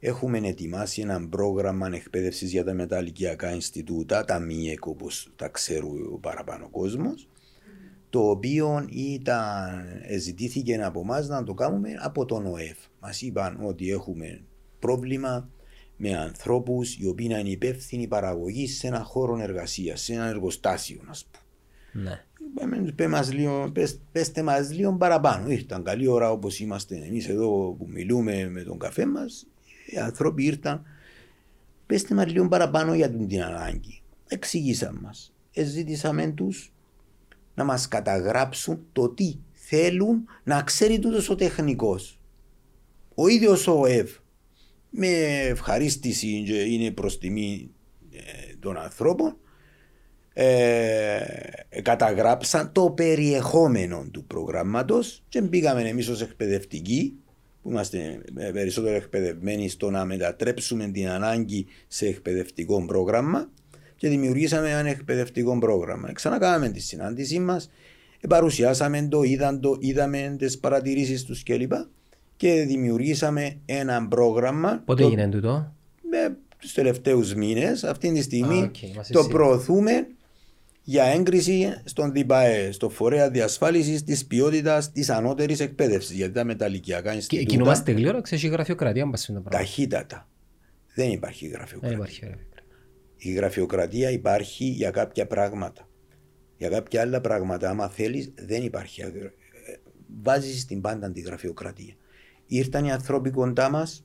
[SPEAKER 2] έχουμε ετοιμάσει ένα πρόγραμμα εκπαίδευσης για τα μεταλλικιακά Ινστιτούτα, τα ΜΙΕΚ όπως τα ξέρει ο παραπάνω κόσμος, το οποίο ήταν, ζητήθηκε από εμάς να το κάνουμε από τον ΟΕΦ. Μας είπαν ότι έχουμε πρόβλημα με ανθρώπους οι οποίοι να είναι υπεύθυνοι παραγωγής σε ένα χώρο εργασίας, σε ένα εργοστάσιο, α πούμε.
[SPEAKER 1] Ναι.
[SPEAKER 2] Είπαμε τους, πέ μας λίγο, πες, πέστε μας λίγο παραπάνω. Ήρθαν καλή ώρα όπως είμαστε εμείς εδώ που μιλούμε με τον καφέ μας. Οι άνθρωποι ήρθαν. Πέστε μας λίγο παραπάνω για την, την ανάγκη. Εξηγήσαν μας. Εζήτησαμε τους να μας καταγράψουν το τι θέλουν να ξέρει τούτος ο τεχνικός. Ο ίδιος ο ΕΒ με ευχαρίστηση και είναι προς τιμή ε, των ανθρώπων ε, καταγράψαν το περιεχόμενο του προγράμματος και μπήκαμε εμείς ως εκπαιδευτικοί που είμαστε ε, περισσότερο εκπαιδευμένοι στο να μετατρέψουμε την ανάγκη σε εκπαιδευτικό πρόγραμμα και δημιουργήσαμε ένα εκπαιδευτικό πρόγραμμα. Ξανακάναμε τη συνάντησή μας, ε, παρουσιάσαμε το, είδαν το, είδαμε τις παρατηρήσεις τους κλπ. Και δημιουργήσαμε ένα πρόγραμμα
[SPEAKER 1] Πότε
[SPEAKER 2] το-
[SPEAKER 1] έγινε τούτο;
[SPEAKER 2] με τους τελευταίους μήνες. Αυτή τη στιγμή
[SPEAKER 1] Α, οκ, είμαστε
[SPEAKER 2] το
[SPEAKER 1] εσύ.
[SPEAKER 2] προωθούμε για έγκριση στον ΔΙΠΑΕ, στο φορέα διασφάλισης της ποιότητας της ανώτερης εκπαίδευσης. Γιατί τα μεταλυκειακά
[SPEAKER 1] Και
[SPEAKER 2] Ινστιτούτα
[SPEAKER 1] κινούμαστε γλήορα, ξέρεις η γραφειοκρατία πας τα πράγματα.
[SPEAKER 2] ταχύτατα. Δεν υπάρχει
[SPEAKER 1] Δεν
[SPEAKER 2] γραφειοκρατία.
[SPEAKER 1] υπάρχει γραφειοκρατία.
[SPEAKER 2] Η γραφειοκρατία υπάρχει για κάποια πράγματα. Για κάποια άλλα πράγματα, άμα θέλεις, δεν υπάρχει. Βάζεις στην πάντα τη γραφειοκρατία. Ήρθαν οι άνθρωποι κοντά μας,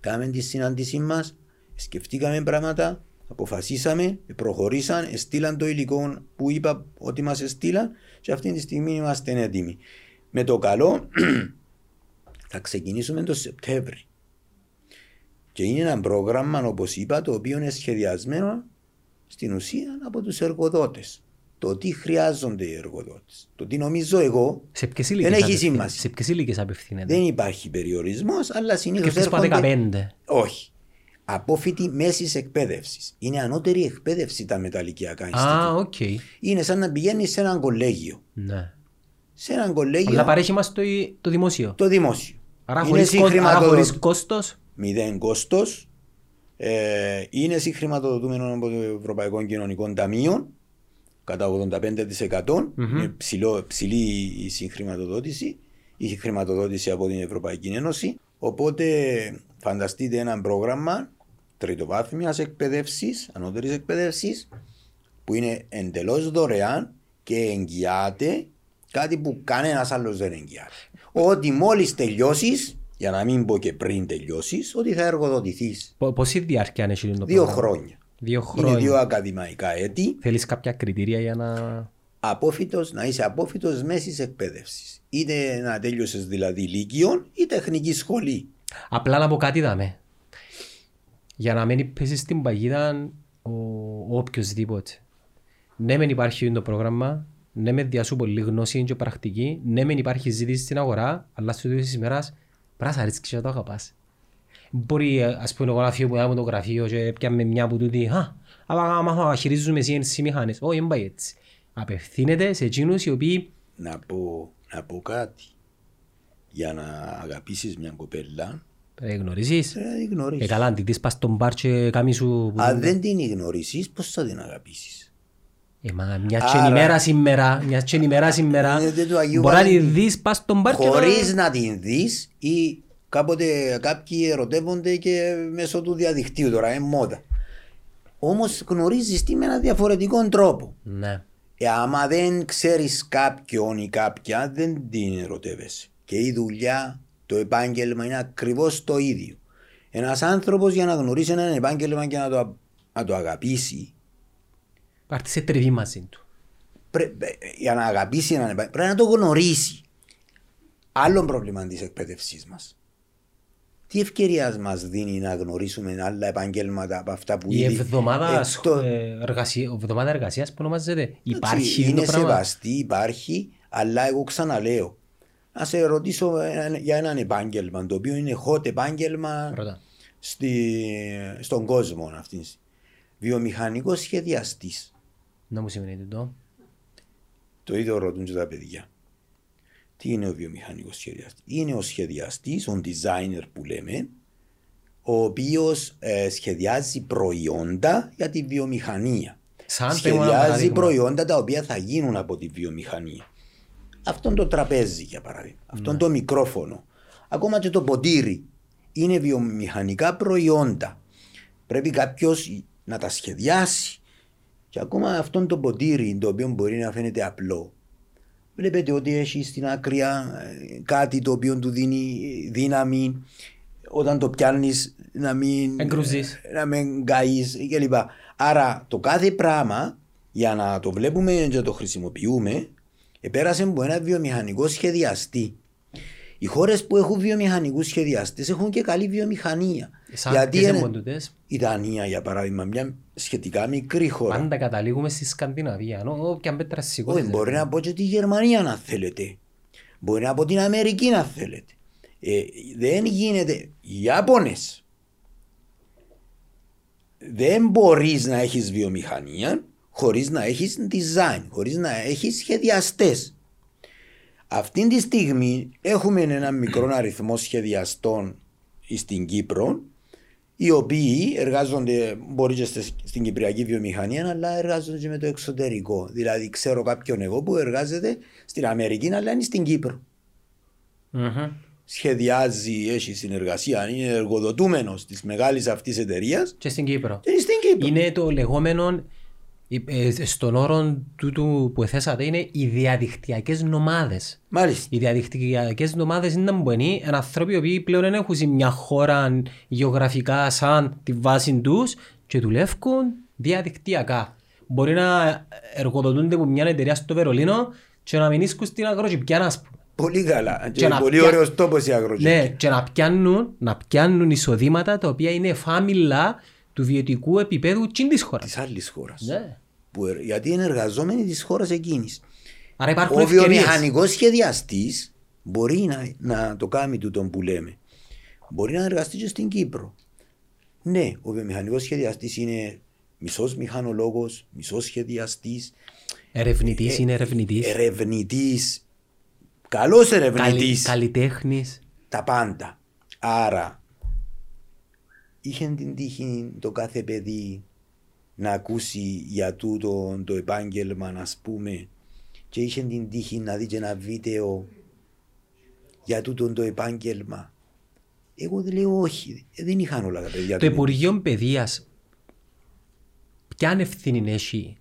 [SPEAKER 2] κάναμε τη συνάντησή μας, σκεφτήκαμε πράγματα, αποφασίσαμε, προχωρήσαν, στείλαν το υλικό που είπα ότι μας στείλαν και αυτή τη στιγμή είμαστε έτοιμοι. Με το καλό θα ξεκινήσουμε το Σεπτέμβρη. Και είναι ένα πρόγραμμα, όπως είπα, το οποίο είναι σχεδιασμένο στην ουσία από τους εργοδότες. Το τι χρειάζονται οι εργοδότες. Το τι νομίζω εγώ
[SPEAKER 1] Σε ποιες
[SPEAKER 2] δεν
[SPEAKER 1] ηλικίες
[SPEAKER 2] έχει
[SPEAKER 1] απευθύνεται-
[SPEAKER 2] σημασία.
[SPEAKER 1] Σε ποιες ηλικίες απευθύνεται;
[SPEAKER 2] δεν υπάρχει περιορισμός, αλλά
[SPEAKER 1] Και
[SPEAKER 2] συνήθως
[SPEAKER 1] αυτές πάτε
[SPEAKER 2] έρχονται.
[SPEAKER 1] 15.
[SPEAKER 2] Όχι. Απόφοιτοι μέσης εκπαίδευσης. Είναι ανώτερη εκπαίδευση τα μεταλυκειακά
[SPEAKER 1] Α,
[SPEAKER 2] Ινστιτούτα.
[SPEAKER 1] οκ.
[SPEAKER 2] Είναι σαν να πηγαίνεις σε ένα κολέγιο.
[SPEAKER 1] Ναι.
[SPEAKER 2] σε ένα κολέγιο
[SPEAKER 1] Αλλά παρέχει μας το, το δημόσιο.
[SPEAKER 2] το δημόσιο.
[SPEAKER 1] Άρα
[SPEAKER 2] Είναι
[SPEAKER 1] χωρίς, κο- άρα
[SPEAKER 2] συγχρηματοδο-
[SPEAKER 1] χωρίς κόστος.
[SPEAKER 2] μηδέν κόστος, ε, είναι συγχρηματοδοτούμενο από το Ευρωπαϊκό Κοινωνικό Ταμείο κατά 85%. Είναι ψηλό, ψηλή η συγχρηματοδότηση, η χρηματοδότηση από την Ευρωπαϊκή Ένωση. Οπότε φανταστείτε ένα πρόγραμμα τριτοβάθμιας εκπαίδευσης, ανώτερης εκπαίδευσης, που είναι εντελώς δωρεάν και εγγυάται κάτι που κανένας άλλος δεν εγγυάται. Ότι μόλις τελειώσεις, για να μην πω και πριν τελειώσεις, ότι θα εργοδοτηθείς.
[SPEAKER 1] Πο- Πόση διάρκεια έχει το
[SPEAKER 2] Δύο
[SPEAKER 1] πρόγραμμα;
[SPEAKER 2] χρόνια.
[SPEAKER 1] Δύο
[SPEAKER 2] Είναι δύο
[SPEAKER 1] χρόνια.
[SPEAKER 2] ακαδημαϊκά έτη.
[SPEAKER 1] Θέλεις κάποια κριτήρια για να...
[SPEAKER 2] Απόφυτος, να είσαι απόφυτος μέσης εκπαίδευσης. Είτε να τέλειωσες δηλαδή λύκειον ή τεχνική σχολή.
[SPEAKER 1] Απλά να πω κάτι δάμε. Για να μην πέσεις στην παγίδα ο, ο οποιοσδήποτε. Ναι, μεν υπάρχει το πρόγραμμα, ναι, μεν διάσου πολύ γνώση και πρακτική, ναι, μεν υπάρχει ζήτηση στην αγορά, αλλά στο τέλος της ημέρας πρέπει να σ' αρέσει και να το αγαπάς. Μπορεί, ε, ας πούμε, εγώ να φύγω από το γραφείο και πιάμε μια που τούτη, «Α, άμα μάθω να χειρίζουμε CNC μηχανές». Όχι, δεν πάει έτσι. Απευθύνεται σε εκείνους οι οποίοι
[SPEAKER 2] Να πω, να πω κάτι. Για να αγαπήσεις μια κοπέλα,
[SPEAKER 1] ε, γνωρίζεις;
[SPEAKER 2] πρέπει να την
[SPEAKER 1] Ε,
[SPEAKER 2] γνωρίσεις.
[SPEAKER 1] καλά, αν τη δεις πας στον μπαρ και κάμει σου... που-
[SPEAKER 2] Αν δεν την γνωρίσεις, πώς θα την αγαπήσεις;
[SPEAKER 1] Ε, μα μια και
[SPEAKER 2] Άρα-
[SPEAKER 1] ημέρα σήμερα, μια και ημέρα σήμερα,
[SPEAKER 2] Ε, δεν του Αγίου
[SPEAKER 1] μπορεί να τη
[SPEAKER 2] Βαλεντίνου.
[SPEAKER 1] δεις πας στον μπαρ και
[SPEAKER 2] Χωρίς
[SPEAKER 1] να...
[SPEAKER 2] να την δεις ή κάποτε κάποιοι ερωτεύονται και μέσω του διαδικτύου τώρα, είναι μόδα. Όμως γνωρίζεις τι με έναν διαφορετικό τρόπο.
[SPEAKER 1] Ναι.
[SPEAKER 2] Ε, άμα δεν ξέρεις κάποιον ή κάποια, δεν την ερωτεύεσαι. Και η δουλειά, το επάγγελμα είναι ακριβώς το ίδιο. Ένας άνθρωπος για να γνωρίσει ένα επάγγελμα και να το, να το αγαπήσει,
[SPEAKER 1] Πάρτε σε τριβή μαζί του.
[SPEAKER 2] πρέ- ε, για να αγαπήσει έναν επάγγελμα, πρέπει να το γνωρίσει. Άλλο πρόβλημα της εκπαίδευσής μας. Τι ευκαιρίας μας δίνει να γνωρίσουμε άλλα επαγγέλματα από αυτά που
[SPEAKER 1] Η
[SPEAKER 2] ήδη
[SPEAKER 1] εβδομάδα,
[SPEAKER 2] εκτό-
[SPEAKER 1] ε, εργασία, εβδομάδα εργασίας που ονομάζεται. Υπάρχει
[SPEAKER 2] είναι
[SPEAKER 1] το πράγμα;
[SPEAKER 2] σεβαστή, υπάρχει, αλλά εγώ ξαναλέω. Να σε ρωτήσω ένα- για έναν επάγγελμα το οποίο είναι hot επάγγελμα
[SPEAKER 1] Ρώτα.
[SPEAKER 2] στη, στον κόσμο αυτής. Βιομηχανικός σχεδιαστής.
[SPEAKER 1] Να μου σημαίνει το.
[SPEAKER 2] Το ίδιο ρωτούν και τα παιδιά. Τι είναι ο βιομηχανικός σχεδιαστή. Είναι ο σχεδιαστής, ο designer που λέμε, ο οποίος σχεδιάζει προϊόντα για τη βιομηχανία.
[SPEAKER 1] Σαν πες μου ένα
[SPEAKER 2] σχεδιάζει
[SPEAKER 1] παράδειγμα.
[SPEAKER 2] προϊόντα τα οποία θα γίνουν από τη βιομηχανία. Αυτό το τραπέζι για παράδειγμα. Αυτό
[SPEAKER 1] Ναι.
[SPEAKER 2] το μικρόφωνο. Ακόμα και το ποτήρι. Είναι βιομηχανικά προϊόντα. Πρέπει κάποιος να τα σχεδιάσει. Και ακόμα αυτό το ποτήρι το οποίο μπορεί να φαίνεται απλό. Βλέπετε ότι έχει στην άκρη ε, κάτι το οποίο του δίνει δύναμη όταν το πιάνεις να μην,
[SPEAKER 1] Εγκρουζείς.
[SPEAKER 2] να μην καείς κλπ. Άρα το κάθε πράγμα για να το βλέπουμε και το χρησιμοποιούμε επέρασε από ένα βιομηχανικό σχεδιαστή. Οι χώρες που έχουν βιομηχανικούς σχεδιαστές έχουν και καλή βιομηχανία.
[SPEAKER 1] Σαν
[SPEAKER 2] Γιατί
[SPEAKER 1] ποιες
[SPEAKER 2] είναι-
[SPEAKER 1] εμποντούτες,
[SPEAKER 2] η Δανία για παράδειγμα, μια σχετικά μικρή χώρα.
[SPEAKER 1] πάντα καταλήγουμε στη Σκανδιναβία. Ενώ όποια πέτρα σηκώνεις,
[SPEAKER 2] Όχι,
[SPEAKER 1] ρε.
[SPEAKER 2] μπορεί να πω και τη Γερμανία να θέλετε. Μπορεί να πω την Αμερική να θέλετε. Ε, δεν γίνεται. Οι Ιάπωνες δεν μπορείς να έχεις βιομηχανία χωρίς να έχεις design, χωρίς να έχεις σχεδιαστές. Αυτή τη στιγμή έχουμε έναν μικρό αριθμό σχεδιαστών στην Κύπρο οι οποίοι εργάζονται, μπορεί και στις- στην Κυπριακή βιομηχανία, αλλά εργάζονται και με το εξωτερικό. Δηλαδή, ξέρω κάποιον εγώ που εργάζεται στην Αμερική, αλλά είναι στην Κύπρο.
[SPEAKER 1] Μμμ.
[SPEAKER 2] Σχεδιάζει, έχει συνεργασία, είναι εργοδοτούμενος της μεγάλης αυτής εταιρείας
[SPEAKER 1] Και στην Κύπρο.
[SPEAKER 2] και είναι στην Κύπρο.
[SPEAKER 1] Είναι το λεγόμενο, ε, ε, στον όρο τούτου που θέσατε, είναι οι διαδικτυακές νομάδες.
[SPEAKER 2] Μάλιστα.
[SPEAKER 1] Οι διαδικτυακές νομάδες είναι μπονοί, είναι άνθρωποι οι οποίοι πλέον δεν έχουν μια χώρα γεωγραφικά σαν τη βάση τους και δουλεύουν διαδικτυακά. Μπορεί να εργοδοτούνται από μια εταιρεία στο Βερολίνο και να μην ίσκουν στην αγροτυπιάνα, ας πούμε.
[SPEAKER 2] Πολύ καλά. Και,
[SPEAKER 1] Και να
[SPEAKER 2] πολύ
[SPEAKER 1] πια-
[SPEAKER 2] ωραίος τόπος η αγροτική.
[SPEAKER 1] Ναι, και να πιάνουν, να πιάνουν εισοδήματα τα οποία είναι φάμιλα του βιωτικού επίπεδου τσιν της χώρας.
[SPEAKER 2] Της άλλης χώρας.
[SPEAKER 1] Ναι.
[SPEAKER 2] Γιατί είναι εργαζόμενοι της χώρας εκείνης.
[SPEAKER 1] Άρα υπάρχουν
[SPEAKER 2] Ο
[SPEAKER 1] ευκαιρίες.
[SPEAKER 2] βιομηχανικός σχεδιαστής μπορεί να, να το κάνει τούτο που λέμε. Μπορεί να εργαστεί και στην Κύπρο. Ναι, ο βιομηχανικός σχεδιαστής είναι μισός μηχανολόγος, μισός σχεδιαστής,
[SPEAKER 1] Ερευνητής είναι ερευνητής.
[SPEAKER 2] ερευνητής. καλός
[SPEAKER 1] Καλυ,
[SPEAKER 2] ερευνητής,
[SPEAKER 1] καλλιτέχνης.
[SPEAKER 2] τα πάντα. Άρα, είχε την τύχη το κάθε παιδί να ακούσει για τούτο το επάγγελμα, να πούμε, και είχε την τύχη να δει και ένα βίντεο για τούτο το επάγγελμα. Εγώ δεν λέω όχι, Ε, δεν είχαν όλα τα παιδιά.
[SPEAKER 1] Το
[SPEAKER 2] του.
[SPEAKER 1] Υπουργείο Παιδείας ποια ευθύνη έχει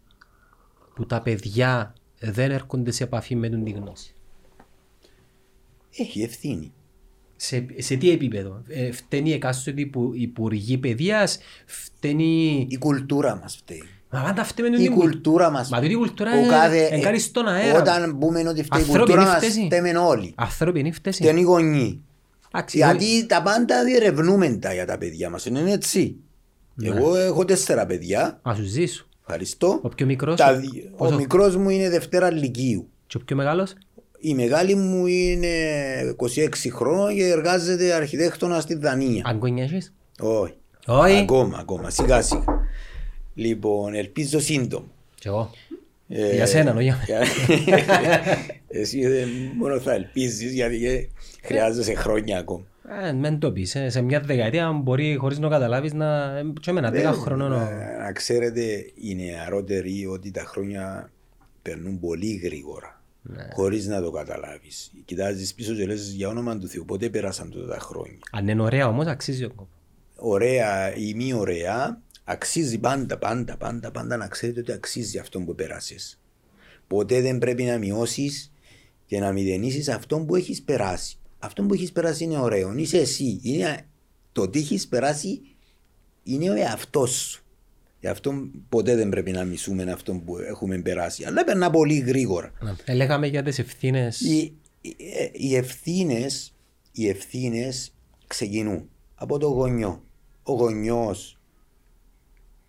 [SPEAKER 1] που τα παιδιά δεν έρχονται σε επαφή με την γνώση;
[SPEAKER 2] Έχει ευθύνη.
[SPEAKER 1] Σε, σε τι επίπεδο; Ε, φταίνει εκάστοτε υπου, Υπουργοί Παιδείας, φταίνει...
[SPEAKER 2] Η κουλτούρα μας φταίει.
[SPEAKER 1] Μα πάντα φταίει με
[SPEAKER 2] Η
[SPEAKER 1] την κουλ-
[SPEAKER 2] κουλτούρα μας.
[SPEAKER 1] Μα τούτη η κουλτούρα
[SPEAKER 2] Ο
[SPEAKER 1] ε,
[SPEAKER 2] κάθε-
[SPEAKER 1] εγκάρει στον αέρα.
[SPEAKER 2] Όταν πούμε ότι φταίει η
[SPEAKER 1] Ανθρώπινη
[SPEAKER 2] κουλτούρα μας,
[SPEAKER 1] φταίση.
[SPEAKER 2] φταίμε όλοι.
[SPEAKER 1] Ανθρώπινη φταίση.
[SPEAKER 2] Φταίνει οι γονείς.
[SPEAKER 1] Εντάξει,
[SPEAKER 2] Γιατί τα πάντα διερευνούμε τα για τα παιδιά μας. Είναι έτσι.
[SPEAKER 1] Ναι.
[SPEAKER 2] Εγώ έχω τέσσερα παιδιά.
[SPEAKER 1] Α σου ζήσω.
[SPEAKER 2] Ευχαριστώ.
[SPEAKER 1] Ο πιο μικρός,
[SPEAKER 2] Τα
[SPEAKER 1] ο-
[SPEAKER 2] δι- Ο
[SPEAKER 1] πόσο-
[SPEAKER 2] μικρός μου είναι Δευτέρα Λυκείου.
[SPEAKER 1] Και ο πιο μεγάλος;
[SPEAKER 2] Η μεγάλη μου είναι 26 χρόνων και εργάζεται αρχιτέκτονα στη Δανία.
[SPEAKER 1] Αγκόνια έχεις.
[SPEAKER 2] Όχι.
[SPEAKER 1] Όχι.
[SPEAKER 2] Ακόμα, ακόμα. Σιγά σιγά. Λοιπόν, ελπίζω σύντομα.
[SPEAKER 1] Και εγώ.
[SPEAKER 2] Ε,
[SPEAKER 1] Για σένα, όχι για μένα.
[SPEAKER 2] Εσύ δεν μόνο θα ελπίζεις γιατί ε, χρειάζεσαι χρόνια ακόμα.
[SPEAKER 1] Ε, μεν το πεις. ε. Σε μια δεκαετία μπορεί χωρίς να το καταλάβεις να... ε, Και εμένα δέκα χρονών. ο-
[SPEAKER 2] Ε, Να ξέρετε οι νεαρότεροι ότι τα χρόνια περνούν πολύ γρήγορα.
[SPEAKER 1] Ναι.
[SPEAKER 2] Χωρίς να το καταλάβεις. Κοιτάζεις πίσω και λες για όνομα του Θεού πότε πέρασαν τότε τα χρόνια.
[SPEAKER 1] Αν είναι ωραία όμως αξίζει ο κόπος.
[SPEAKER 2] Ωραία ή μη ωραία αξίζει πάντα πάντα πάντα πάντα να ξέρετε ότι αξίζει αυτό που πέρασες. Ποτέ δεν πρέπει να μειώσεις και να μηδενίσεις αυτό που έχεις περάσει. Αυτό που έχεις περάσει είναι ωραίο. Είσαι εσύ. Είναι, το τι έχεις περάσει είναι ο εαυτός σου. Γι' αυτό ποτέ δεν πρέπει να μισούμε αυτό που έχουμε περάσει. Αλλά περνά πολύ γρήγορα.
[SPEAKER 1] Να, Έλεγαμε για τις ευθύνες.
[SPEAKER 2] Οι, οι, οι ευθύνες, οι ευθύνες ξεκινούν από το γονιό. Ο γονιός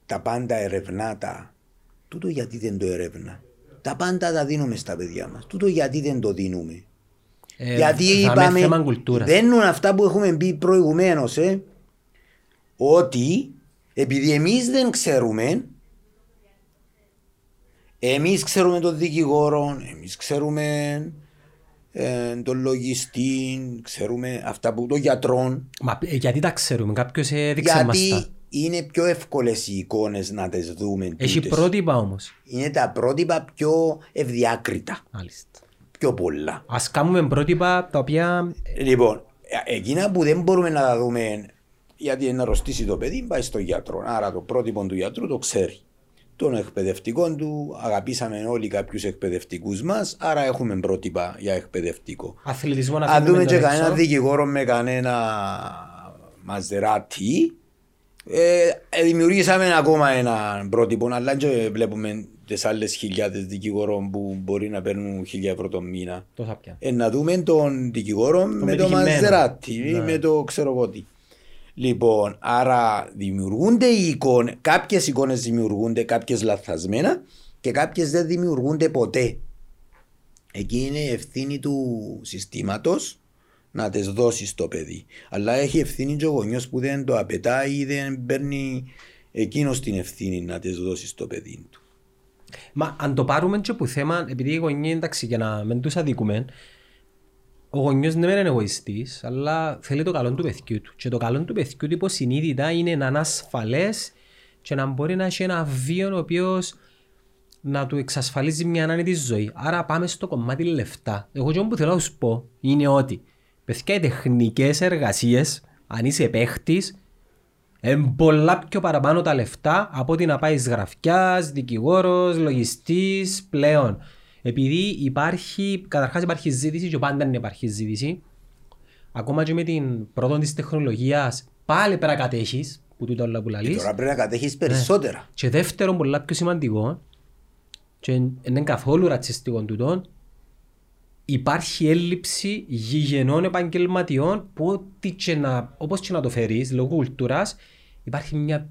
[SPEAKER 2] τα πάντα ερευνά τα. Τούτο γιατί δεν το ερευνά. Τα πάντα τα δίνουμε στα παιδιά μας. Τούτο γιατί δεν το δίνουμε.
[SPEAKER 1] Ε,
[SPEAKER 2] γιατί
[SPEAKER 1] θα είναι
[SPEAKER 2] είπαμε,
[SPEAKER 1] θέμα κουλτούρας.
[SPEAKER 2] δένουν αυτά που έχουμε πει προηγουμένως, ε, ότι επειδή εμείς δεν ξέρουμε, εμείς ξέρουμε τον δικηγόρο, εμείς ξέρουμε ε, τον λογιστή, ξέρουμε αυτά που τον γιατρόν,
[SPEAKER 1] Μα ε, γιατί τα ξέρουμε. Κάποιος έδειξε μας τα.
[SPEAKER 2] γιατί είναι πιο εύκολες οι εικόνες να τις δούμε.
[SPEAKER 1] Έχει
[SPEAKER 2] τούτες.
[SPEAKER 1] πρότυπα όμως.
[SPEAKER 2] Είναι τα πρότυπα πιο ευδιάκριτα,
[SPEAKER 1] Μάλιστα.
[SPEAKER 2] πιο πολλά.
[SPEAKER 1] Ας κάνουμε πρότυπα τα οποία
[SPEAKER 2] Λοιπόν, ε- εκείνα που δεν μπορούμε να τα δούμε γιατί να αρρωστήσει το παιδί, πάει στον γιατρό. Άρα το πρότυπο του γιατρού το ξέρει. Των εκπαιδευτικών του, αγαπήσαμε όλοι κάποιους εκπαιδευτικούς μας, άρα έχουμε πρότυπα για εκπαιδευτικό.
[SPEAKER 1] αθλητισμό να
[SPEAKER 2] Αν
[SPEAKER 1] αφήνουμε
[SPEAKER 2] δούμε και
[SPEAKER 1] τον
[SPEAKER 2] κανένα
[SPEAKER 1] έξω.
[SPEAKER 2] δικηγόρο με κανένα μαζεράτη, ε, ε, δημιουργήσαμε ακόμα ένα πρότυπο, αλλά και βλέπουμε τις άλλες χιλιάδες δικηγόρων που μπορεί να παίρνουν χιλιά ευρώ το μήνα.
[SPEAKER 1] Τόσα πια.
[SPEAKER 2] Ε, να δούμε τον δικηγόρο με το
[SPEAKER 1] πετυχημένο.
[SPEAKER 2] μαζεράτη,
[SPEAKER 1] Ναι.
[SPEAKER 2] με το ξέρω εγώ τι. Λοιπόν, άρα δημιουργούνται οι εικόνες, κάποιες εικόνες δημιουργούνται, κάποιες λαθασμένα και κάποιες δεν δημιουργούνται ποτέ. Εκεί είναι η ευθύνη του συστήματος να τις δώσεις στο παιδί. Αλλά έχει ευθύνη και ο γονιός που δεν το απαιτάει ή δεν παίρνει εκείνος την ευθύνη να τις δώσεις στο παιδί του.
[SPEAKER 1] Μα αν το πάρουμε και που θέμα, επειδή οι γονείς, εντάξει, για να μην τους αδικούμε, ο γονιός δεν είναι εγωιστής, αλλά θέλει το καλό του παιδιού του. Και το καλό του παιδιού του υποσυνείδητα είναι να είναι ασφαλές και να μπορεί να έχει ένα βίο ο οποίος να του εξασφαλίζει μια άνετη ζωή. Άρα πάμε στο κομμάτι λεφτά. Εγώ και που θέλω να σου πω είναι ότι παιδιά οι τεχνικές εργασίες, αν είσαι παίχτης, είναι πολλά πιο παραπάνω τα λεφτά από ότι να πάει γραφιάς, δικηγόρος, λογιστής πλέον. Επειδή υπάρχει, καταρχάς υπάρχει ζήτηση και πάντα δεν υπάρχει ζήτηση. Ακόμα και με την πρώτη της τεχνολογίας πάλι πρέπει να κατέχεις, που τούτα όλα που
[SPEAKER 2] Και
[SPEAKER 1] λαλείς.
[SPEAKER 2] τώρα πρέπει να
[SPEAKER 1] Ναι.
[SPEAKER 2] κατέχεις περισσότερα.
[SPEAKER 1] Και δεύτερον, πολλά πιο σημαντικό, και δεν είναι καθόλου ρατσιστικό τούτο, υπάρχει έλλειψη γηγενών επαγγελματιών που ό,τι και να, όπως και να το φέρεις, λόγω κουλτούρας, υπάρχει μια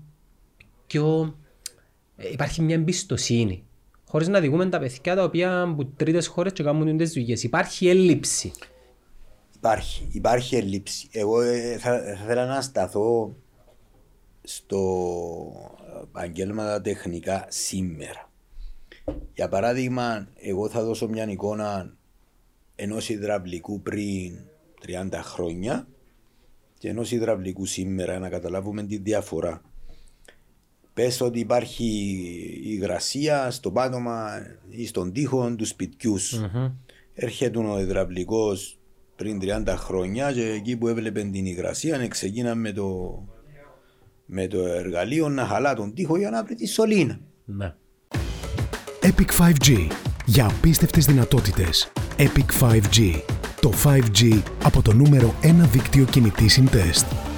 [SPEAKER 1] πιο... ε, υπάρχει μια εμπιστοσύνη. Χωρίς να δικούμε τα παιδιά τα οποία από τρίτες χώρες και κάνουν τις δουλειές. Υπάρχει έλλειψη.
[SPEAKER 2] Υπάρχει, υπάρχει ελλείψη. Εγώ ε, θα, θα ήθελα να σταθώ στο επαγγέλματα τεχνικά σήμερα. Για παράδειγμα, εγώ θα δώσω μια εικόνα ενός υδραυλικού πριν 30 χρόνια και ενός υδραυλικού σήμερα να καταλάβουμε τη διαφορά. Πες ότι υπάρχει υγρασία στο πάτωμα ή στον τοίχο του σπιτιούς σου. Έρχεται ο υδραυλικός πριν 30 χρόνια και εκεί που έβλεπε την υγρασία ξεκίναμε με το, με το εργαλείο να χαλά τον τοίχο για να βρει τη σωλήνα.
[SPEAKER 1] Ναι.
[SPEAKER 3] Epic 5G. Για απίστευτες δυνατότητες. Epic 5G. Το 5G από το νούμερο 1 δίκτυο κινητή συντεστ.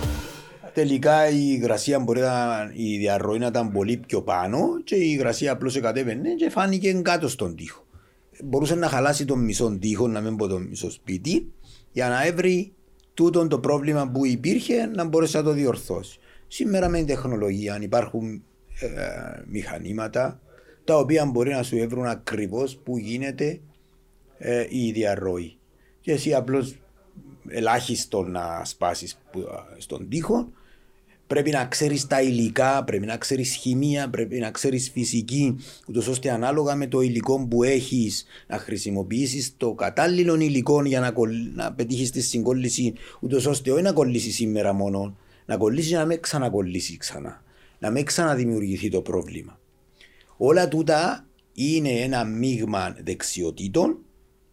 [SPEAKER 2] Τελικά η υγρασία μπορεί να, η διαρροή να ήταν πολύ πιο πάνω και η υγρασία απλώς κατέβαινε και φάνηκε κάτω στον τοίχο. Μπορούσε να χαλάσει τον μισό τοίχο, να μην πω τον μισό σπίτι, για να έβρει τούτο το πρόβλημα που υπήρχε να μπορέσει να το διορθώσει. Σήμερα με την τεχνολογία αν υπάρχουν ε, μηχανήματα τα οποία μπορεί να σου έβρουν ακριβώς που γίνεται ε, η διαρροή. Και εσύ απλώς ελάχιστο να σπάσεις στον τοίχο πρέπει να ξέρεις τα υλικά, πρέπει να ξέρεις χημεία, πρέπει να ξέρεις φυσική, ούτως ώστε ανάλογα με το υλικό που έχεις να χρησιμοποιήσεις το κατάλληλο υλικό για να, να πετύχεις τη συγκόλληση, ούτως ώστε όχι να κολλήσεις σήμερα μόνο, να κολλήσεις να μην ξανακολλήσεις ξανά, να μην ξαναδημιουργηθεί το πρόβλημα. Όλα τούτα είναι ένα μείγμα δεξιοτήτων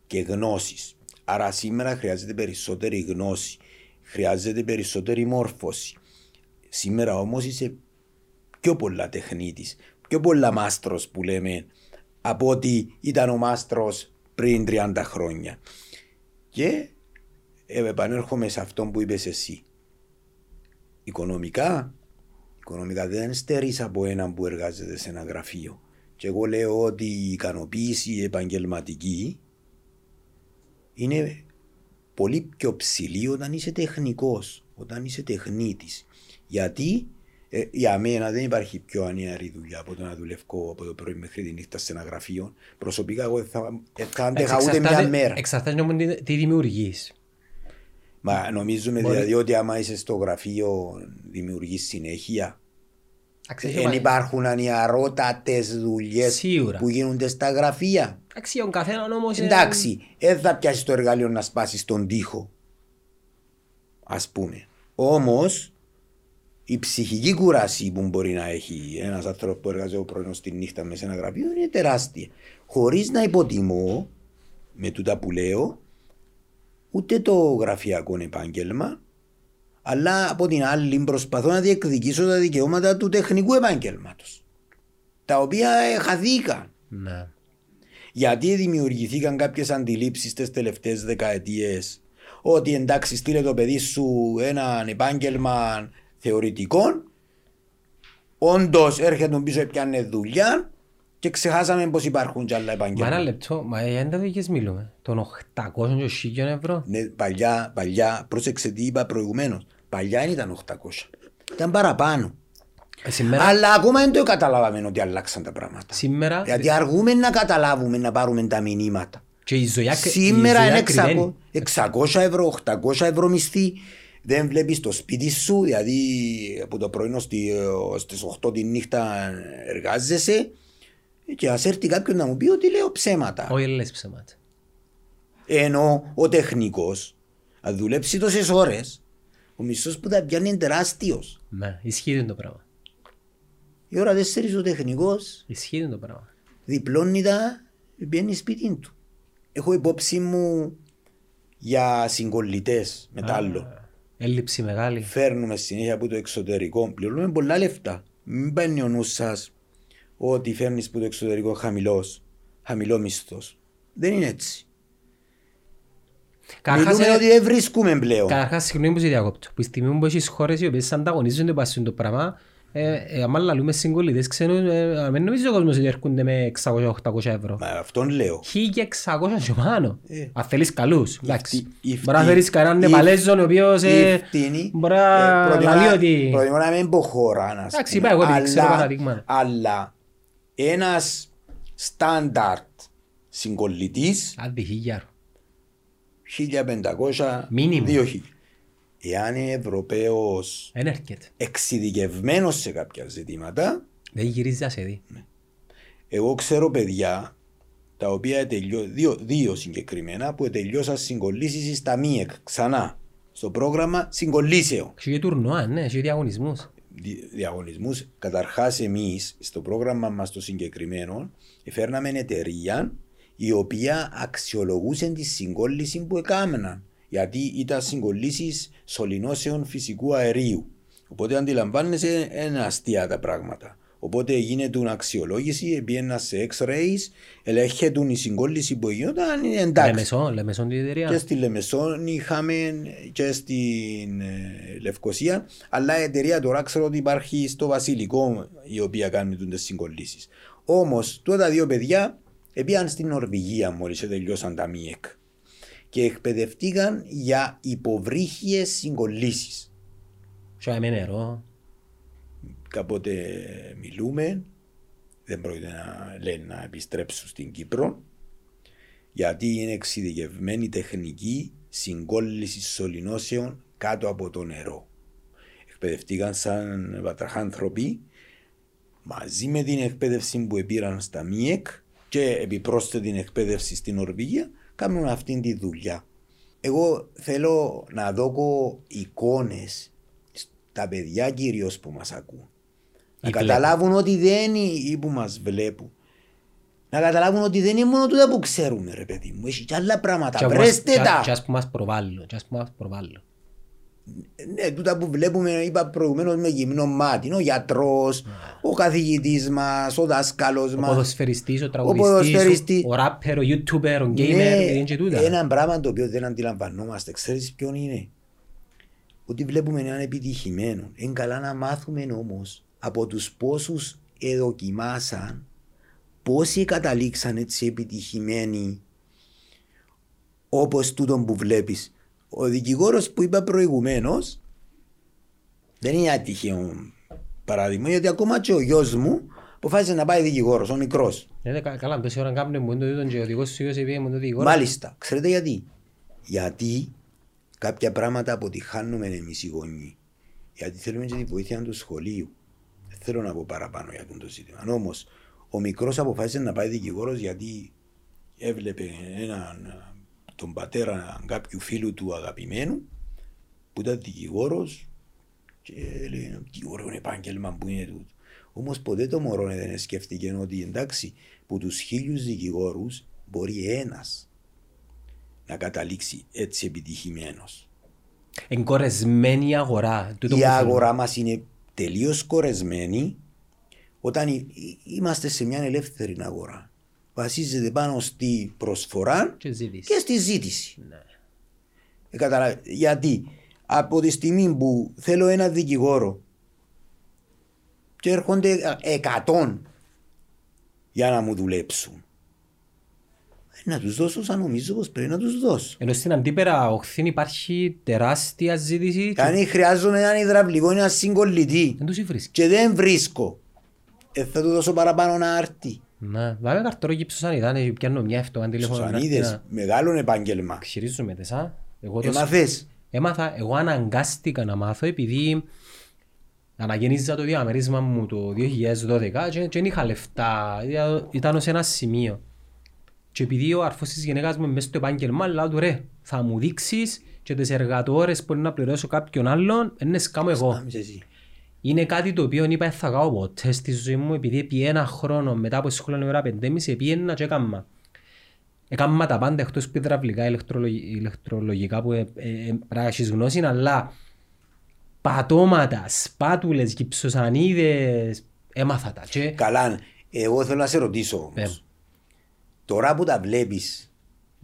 [SPEAKER 2] και γνώσης. Άρα σήμερα χρειάζεται περισσότερη γνώση, χρειάζεται περισσότερη μόρφωση Σήμερα όμως είσαι πιο πολλά τεχνίτης, πιο πολλά μάστρος που λέμε από ότι ήταν ο μάστρος πριν 30 χρόνια. Και επανέρχομαι σε αυτό που είπες εσύ. Οικονομικά, οικονομικά δεν στερείς από έναν που εργάζεται σε ένα γραφείο. Και εγώ λέω ότι η ικανοποίηση επαγγελματική είναι πολύ πιο ψηλή όταν είσαι τεχνικός, όταν είσαι τεχνίτης. Γιατί ε, για μένα δεν υπάρχει πιο ανιαρή δουλειά από το να δουλεύω από το πρωί μέχρι τη νύχτα σε ένα γραφείο. Προσωπικά εγώ θα, θα αντέχα ούτε μια μέρα.
[SPEAKER 1] Εξαρτάται όμως τι, τι δημιουργείς.
[SPEAKER 2] Μα νομίζουμε Μπορεί... δηλαδή ότι άμα είσαι στο γραφείο δημιουργείς συνέχεια. Δεν υπάρχουν ανιαρότατες δουλειές που γίνονται στα γραφεία.
[SPEAKER 1] Εντάξει, ο καθένα όμως.
[SPEAKER 2] Εντάξει, δεν θα πιάσεις το εργαλείο να σπάσεις τον τοίχο. Α πούμε. Όμως η ψυχική κουράση που μπορεί να έχει ένας άνθρωπος που εργάζεται ο πρωί στη νύχτα με σε ένα γραφείο είναι τεράστια. Χωρίς να υποτιμώ με τούτα που λέω ούτε το γραφειακό επάγγελμα, αλλά από την άλλη προσπαθώ να διεκδικήσω τα δικαιώματα του τεχνικού επάγγελματος. Τα οποία χαθήκαν.
[SPEAKER 1] Ναι.
[SPEAKER 2] Γιατί δημιουργηθήκαν κάποιες αντιλήψεις τις τελευταίες δεκαετίες ότι εντάξει, στείλε το παιδί σου ένα επάγγελμα θεωρητικών, όντως έρχεται πίσω πιάνε δουλειά και ξεχάσαμε πως υπάρχουν κι άλλα επαγγέλματα.
[SPEAKER 1] Μα ένα λεπτό, μα για τα δουλειές μιλούμε, των 800 και ευρώ.
[SPEAKER 2] Ναι, παλιά, παλιά, πρόσεξε τι είπα προηγουμένως. Παλιά ήταν 800. Ήταν παραπάνω.
[SPEAKER 1] Ε, σήμερα...
[SPEAKER 2] Αλλά ακόμα δεν το καταλάβαμε ότι αλλάξαν τα πράγματα.
[SPEAKER 1] Σήμερα...
[SPEAKER 2] Γιατί αργούμε να καταλάβουμε να πάρουμε τα μηνύματα.
[SPEAKER 1] Και η ζωιά,
[SPEAKER 2] Σήμερα
[SPEAKER 1] η
[SPEAKER 2] είναι 600, 600 ευρώ, 800 ευρώ μισθή δεν βλέπεις το σπίτι σου, δηλαδή από το πρωί στις 8 τη νύχτα εργάζεσαι και ας έρθει κάποιον να μου πει ότι λέω ψέματα.
[SPEAKER 1] Όχι, λες ψέματα.
[SPEAKER 2] Ενώ ο τεχνικός, αν δουλέψει τόσες ώρες, ο μισθό που θα πιάνει είναι τεράστιος.
[SPEAKER 1] Ναι, ισχύει το πράγμα.
[SPEAKER 2] Η ώρα 4 ο τεχνικός.
[SPEAKER 1] Ισχύει το πράγμα.
[SPEAKER 2] Διπλώνει τα, πιάνει σπίτι του. Έχω υπόψη μου για συγκολλητές μετάλλο.
[SPEAKER 1] Έλλειψη μεγάλη.
[SPEAKER 2] Φέρνουμε συνέχεια από το εξωτερικό. Πληρώνουμε πολλά λεφτά. Μην παίρνει ο νους σας ότι φέρνεις από το εξωτερικό χαμηλός, χαμηλό μισθό. Δεν είναι έτσι. Καρχάς, Μιλούμε ε... ότι δεν βρίσκουμε πλέον.
[SPEAKER 1] Καταρχά, συγγνώμη που σε διακόπτω. Που η στιγμή που έχεις χώρες οι οποίες ανταγωνίζονται πάνω το πράγμα, ε, ε, άμα λαλούμε συγκολλητές ξένους, ε, δεν νομίζω ο κόσμος ότι έρχονται με 600-800 ευρώ.
[SPEAKER 2] Μα αυτόν λέω.
[SPEAKER 1] 1600 και πάνω. Ε. Αν θέλεις καλούς. Εντάξει. Μπορεί να φέρεις κανέναν Νεπαλέζον ο οποίος ε, μπορεί να λαλεί ότι...
[SPEAKER 2] Προτιμώ να μην πω χώρα.
[SPEAKER 1] Εντάξει, είπα εγώ ότι ξέρω παραδείγμα.
[SPEAKER 2] Αλλά ένας στάνταρτ συγκολλητής...
[SPEAKER 1] Άντι χίλιαρο.
[SPEAKER 2] 1500,
[SPEAKER 1] Μίνιμο.
[SPEAKER 2] 2000 εάν είναι Ευρωπαίος εξειδικευμένος σε κάποια ζητήματα.
[SPEAKER 1] Δεν γυρίζει να σε δει.
[SPEAKER 2] Ναι. Εγώ ξέρω παιδιά τα οποία τελειώ, δύο, δύο συγκεκριμένα που τελειώσαν συγκολλήσεις στα ΜΙΕΚ ξανά στο πρόγραμμα συγκολλήσεων.
[SPEAKER 1] Έχει και τουρνουά, ναι, έχει διαγωνισμούς.
[SPEAKER 2] δι- διαγωνισμούς. Καταρχάς εμείς στο πρόγραμμα μας το συγκεκριμένο φέρναμε εταιρεία η οποία αξιολογούσε τη συγκόλληση που έκαναν. Γιατί ήταν συγκολλήσεις σωληνώσεων φυσικού αερίου. Οπότε αντιλαμβάνεσαι είναι αστεία τα πράγματα. Οπότε γίνεται αξιολόγηση, πήγαινα σε X-rays, ελέγχεται η συγκόλληση που γινόταν, είναι εντάξει.
[SPEAKER 1] Λεμεσό, Λεμεσό την
[SPEAKER 2] Και
[SPEAKER 1] εταιρεία.
[SPEAKER 2] στη Λεμεσόν είχαμε και στην ε, Λευκοσία, αλλά η εταιρεία τώρα ξέρω ότι υπάρχει στο Βασιλικό η οποία κάνει τι συγκολλήσεις. Όμως, τότε τα δύο παιδιά πήγαν στην Νορβηγία μόλις τελειώσαν τα ΜΙΕΚ και εκπαιδευτήκαν για υποβρύχιες συγκολλήσεις.
[SPEAKER 1] Και με νερό.
[SPEAKER 2] Κάποτε μιλούμε, δεν πρόκειται να λένε να επιστρέψουν στην Κύπρο, γιατί είναι εξειδικευμένη τεχνική συγκόλληση σωληνώσεων κάτω από το νερό. Εκπαιδευτήκαν σαν βατραχάνθρωποι μαζί με την εκπαίδευση που πήραν στα ΜΙΕΚ και επιπρόσθετη εκπαίδευση στην Νορβηγία, κάνουν αυτή τη δουλειά. Εγώ θέλω να δω εικόνες στα παιδιά κυρίως που μας ακούν. Να
[SPEAKER 1] Ή
[SPEAKER 2] καταλάβουν ότι δεν είναι ή που μας βλέπουν. Να καταλάβουν ότι δεν είναι μόνο τούτα που ξέρουμε ρε παιδί μου. Έχει και άλλα πράγματα.
[SPEAKER 1] Και ας-
[SPEAKER 2] Βρέστε
[SPEAKER 1] και-
[SPEAKER 2] τα.
[SPEAKER 1] Και ας που μας προβάλλουν.
[SPEAKER 2] Ναι, τούτα που βλέπουμε, είπα προηγουμένως με γυμνό μάτι. Ο γιατρός, ο καθηγητής μας, ο δάσκαλος
[SPEAKER 1] Ο
[SPEAKER 2] μας.
[SPEAKER 1] ποδοσφαιριστής, ο
[SPEAKER 2] ποδοσφαιριστής.
[SPEAKER 1] τραγουδιστής, ο ράπερ, ο YouTuber, ο gamer, είναι και τούτα.
[SPEAKER 2] Ναι, ένα πράγμα το οποίο δεν αντιλαμβανόμαστε. Ξέρεις ποιον είναι; Ότι βλέπουμε έναν επιτυχημένο. Είναι καλά να μάθουμε όμως από τους πόσους εδοκιμάσαν πόσοι καταλήξαν έτσι επιτυχημένοι όπως τούτον που βλέπεις. Ο δικηγόρος που είπα προηγουμένως δεν είναι ατυχαίο παράδειγμα γιατί ακόμα και ο γιος μου αποφάσισε να πάει δικηγόρος, ο μικρός.
[SPEAKER 1] Ε, κα- Καλά, τόση ώρα κάνουμε μου το τούτον και ο δικός σου είπε μου το δικηγόρος.
[SPEAKER 2] Μάλιστα. Ξέρετε γιατί; Γιατί κάποια πράγματα αποτυχάνουμε εμείς οι γονείς. Γιατί θέλουμε και τη βοήθεια του σχολείου. Δεν θέλω να πω παραπάνω για αυτό το ζήτημα. Όμως, ο μικρός αποφάσισε να πάει δικηγόρος γιατί έβλεπε έναν, τον πατέρα κάποιου φίλου του αγαπημένου που ήταν δικηγόρος και λέει: Τι ωραίο επάγγελμα που είναι τούτο. Όμως ποτέ το μωρό δεν σκέφτηκε ότι εντάξει, που τους χίλιους δικηγόρους μπορεί ένας να καταλήξει έτσι επιτυχημένος.
[SPEAKER 1] Εγκορεσμένη η αγορά. Τούτο
[SPEAKER 2] Η
[SPEAKER 1] που θέλουμε.
[SPEAKER 2] αγορά μας είναι τελείως κορεσμένη όταν ε- ε- είμαστε σε μια ελεύθερη αγορά. Βασίζεται πάνω στη προσφορά
[SPEAKER 1] Και ζήτηση.
[SPEAKER 2] και στη ζήτηση.
[SPEAKER 1] Ναι.
[SPEAKER 2] Ε, καταλα- Γιατί από τη στιγμή που θέλω ένα δικηγόρο και έρχονται εκατόν για να μου δουλέψουν. ε, Να τους δώσω σαν νομίζω πως πρέπει να τους δώσω.
[SPEAKER 1] Ενώ στην αντίπερα οχθήν υπάρχει τεράστια ζήτηση και
[SPEAKER 2] Αν χρειάζομαι έναν υδραυλικό, έναν συγκολλητή
[SPEAKER 1] δεν τους βρίσκει.
[SPEAKER 2] και δεν βρίσκω, ε, θα του δώσω παραπάνω να έρθει.
[SPEAKER 1] Να, βάλε καρτόρο γύψο σαν ήταν, πιάνω μια εύτομα τηλέφωνο.
[SPEAKER 2] Σαν
[SPEAKER 1] να έρθει
[SPEAKER 2] είδες,
[SPEAKER 1] να-
[SPEAKER 2] μεγάλο επάγγελμα.
[SPEAKER 1] Ξυρίζουμε τες, α. Εγώ το
[SPEAKER 2] Έμαθες.
[SPEAKER 1] Έμαθα, εγώ αναγκάστηκα να μάθω επειδή αναγεννίζα το διαμέρισμα μου το 2012 και δεν είχα λεφτά, ήταν- ήταν ως ένα σημείο. Και επειδή ο αρφός της γυναίκας μου είναι μέσα στο επάγγελμα, λέω του ρε, θα μου δείξεις και τις εργατόρες που είναι να πληρώσω κάποιον άλλον, είναι σκάμω εγώ.
[SPEAKER 2] Κάμεις εσύ.
[SPEAKER 1] Είναι κάτι το οποίο είπα «Ε, θα κάνω ποτές στη ζωή μου επειδή επί ένα χρόνο μετά από σχολείο ώρα πεντέμιση πήγαινα και έκαμα. Έκαμα τα πάντα εκτός που υδραυλικά, ηλεκτρολογι- ηλεκτρολογικά που ε, ε, ε, πρέπει να έχεις γνώση, αλλά πατώματα, σπάτουλες, gypsosανίδες, έμαθα τα. Και,
[SPEAKER 2] Καλά, εγώ θέλω να σε ρωτήσω όμως.
[SPEAKER 1] Ε.
[SPEAKER 2] Τώρα που τα βλέπεις,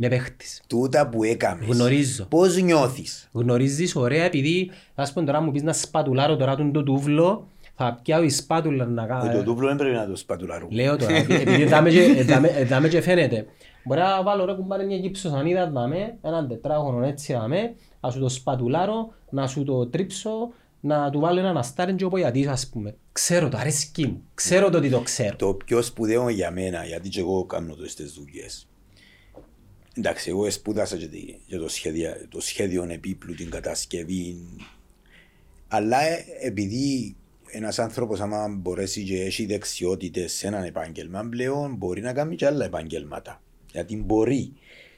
[SPEAKER 1] με παίχτης.
[SPEAKER 2] τούτα που έκαμες,
[SPEAKER 1] Γνωρίζω.
[SPEAKER 2] πώς νιώθεις;
[SPEAKER 1] Γνωρίζεις ωραία επειδή, ας πούμε τώρα μου πεις να σπατουλάρω τώρα τον το τούβλο, θα πιάω η σπάτουλα να
[SPEAKER 2] Ε,
[SPEAKER 1] κάνω.
[SPEAKER 2] Το δούβλο δεν πρέπει να το σπατουλαρούμε.
[SPEAKER 1] Λέω τώρα, επειδή δάμε και- δάμε- δάμε και φαίνεται. Μπορεί να βάλω ρε κουμπάρε μια gypsosανίδα δάμε, έναν τετράγωνο έτσι δάμε, να σου το σπατουλάρω, να σου το τρίψω, να του βάλω έναν αστάρι και όπου γιατί ας πούμε. Ξέρω το, αρέσκει μου. Ξέρω το ότι το ξέρω.
[SPEAKER 2] Το πιο σπουδαίο για μένα, γιατί και εγώ κάνω το στις δουλειές. Εντάξει, εγώ σπούδασα και, τη- και το, σχέδιο, το σχέδιο επίπλου, την κατασκευή. Αλλά ε, επειδή ένας άνθρωπος άμα μπορέσει και έχει δεξιότητες σε έναν επάγγελμα πλέον μπορεί να κάνει και άλλα επαγγέλματα. Γιατί μπορεί.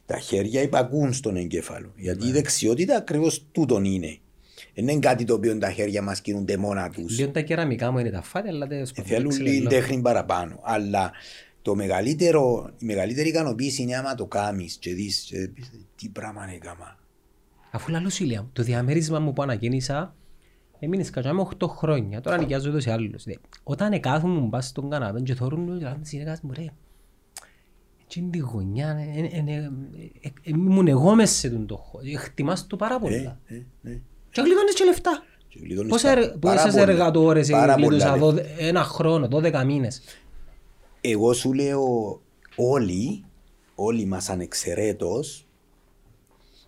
[SPEAKER 2] Τα χέρια υπακούν στον εγκέφαλο. Γιατί
[SPEAKER 1] Ναι.
[SPEAKER 2] η δεξιότητα ακριβώς τούτον είναι. Δεν είναι κάτι το οποίο τα χέρια μας κινούνται μόνα τους.
[SPEAKER 1] Λίγο τα κεραμικά μου είναι τα φάτια, αλλά τέλος πάντων,
[SPEAKER 2] Θέλουν
[SPEAKER 1] δεν
[SPEAKER 2] λίγη
[SPEAKER 1] ξέρω.
[SPEAKER 2] τέχνη παραπάνω. Αλλά το μεγαλύτερο, η μεγαλύτερη ικανοποίηση είναι άμα το κάνεις και δεις τι πράγμα έκανα.
[SPEAKER 1] Αφού λαλώ σου Ηλία μου, το διαμέρισμα μου που ανακοίνησα έμεινες σκατσάμε 8 χρόνια, τώρα νοικιάζω εδώ σε άλλους. Δε, Όταν εκάθομαι μου πας στον καναπέ και θωρούν μου, λένε συνεργάς μου ρε, έτσι είναι τη γωνιά, ε, ε, ε, ε, ε, ε, ήμουν εγώ μέσα σε τον το χώρο, Ε, χτιμάς το πάρα
[SPEAKER 2] Ε,
[SPEAKER 1] πολλά.
[SPEAKER 2] ε, ε.
[SPEAKER 1] Και γλιτώνεις και λεφτά.
[SPEAKER 2] Και γλιτώνεις
[SPEAKER 1] Πόσα
[SPEAKER 2] πα-
[SPEAKER 1] ερ-
[SPEAKER 2] πάρα
[SPEAKER 1] Πόσες
[SPEAKER 2] πολλά-
[SPEAKER 1] εργατόρες
[SPEAKER 2] πάρα πολλά
[SPEAKER 1] γλιτώσα
[SPEAKER 2] λεφτά.
[SPEAKER 1] δώδε- ένα χρόνο, 12 μήνες.
[SPEAKER 2] Εγώ σου λέω όλοι, όλοι μας ανεξαιρέτως,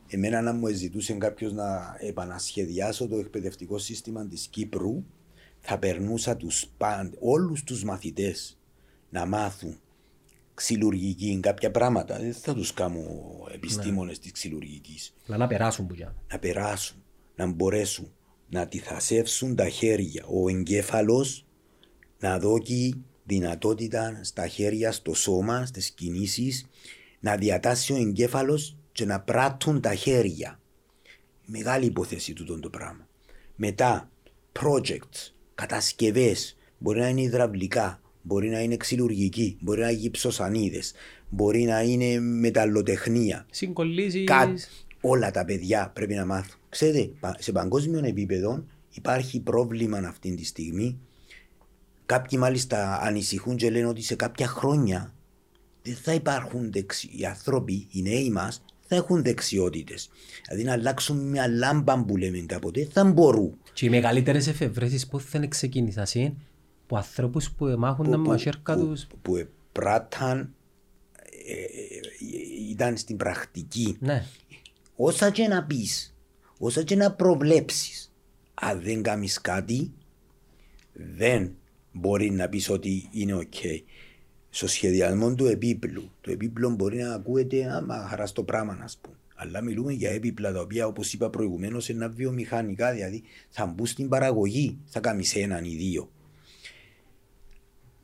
[SPEAKER 2] εμένα να μου ζητούσε κάποιος να επανασχεδιάσω το εκπαιδευτικό σύστημα της Κύπρου, θα περνούσα τους πάντ, όλους τους μαθητές να μάθουν ξυλουργική, κάποια πράγματα. Δεν θα τους κάνω επιστήμονες της ξυλουργικής.
[SPEAKER 1] Αλλά να περάσουν που για.
[SPEAKER 2] Να περάσουν, να μπορέσουν να αντιθασεύσουν τα χέρια. Ο εγκέφαλος να δώσει δυνατότητα στα χέρια, στο σώμα, στις κινήσεις, να διατάσει ο εγκέφαλος και να πράττουν τα χέρια. Μεγάλη υπόθεση τούτο το πράγμα. Μετά, projects, κατασκευές, μπορεί να είναι υδραυλικά, μπορεί να είναι ξυλουργική, μπορεί να είναι γυψοσανίδες, μπορεί να είναι μεταλλοτεχνία.
[SPEAKER 1] Συγκολλήσεις.
[SPEAKER 2] Κα... Όλα τα παιδιά πρέπει να μάθουν. Ξέρετε, πα- σε παγκόσμιο επίπεδο υπάρχει πρόβλημα αυτή τη στιγμή. Κάποιοι μάλιστα ανησυχούν και λένε ότι σε κάποια χρόνια δεν θα υπάρχουν δεξι... οι άνθρωποι, οι νέοι μας, θα έχουν δεξιότητες. Δηλαδή να αλλάξουν μια λάμπα που λέμε κάποτε, θα μπορούν.
[SPEAKER 1] Και οι μεγαλύτερες εφευρέσεις που δεν ξεκίνησαν είναι που ανθρώπους που μάχουν τα
[SPEAKER 2] που-
[SPEAKER 1] μαχαίρκα
[SPEAKER 2] που-
[SPEAKER 1] τους.
[SPEAKER 2] που πράτταν, ε, ε, ήταν στην πρακτική.
[SPEAKER 1] Ναι.
[SPEAKER 2] όσα και να πεις, όσα και να προβλέψεις, αν δεν κάνεις κάτι, δεν μπορεί να πεις ότι είναι οκ. Στο σχεδιασμό του επίπλου, το επίπλο μπορεί να ακούεται άμα χαραστό πράγμα να πούμε. Αλλά μιλούμε για έπιπλα τα οποία όπως είπα προηγουμένως είναι βιομηχανικά, δηλαδή θα μπουν στην παραγωγή, θα κάνεις έναν ή δύο.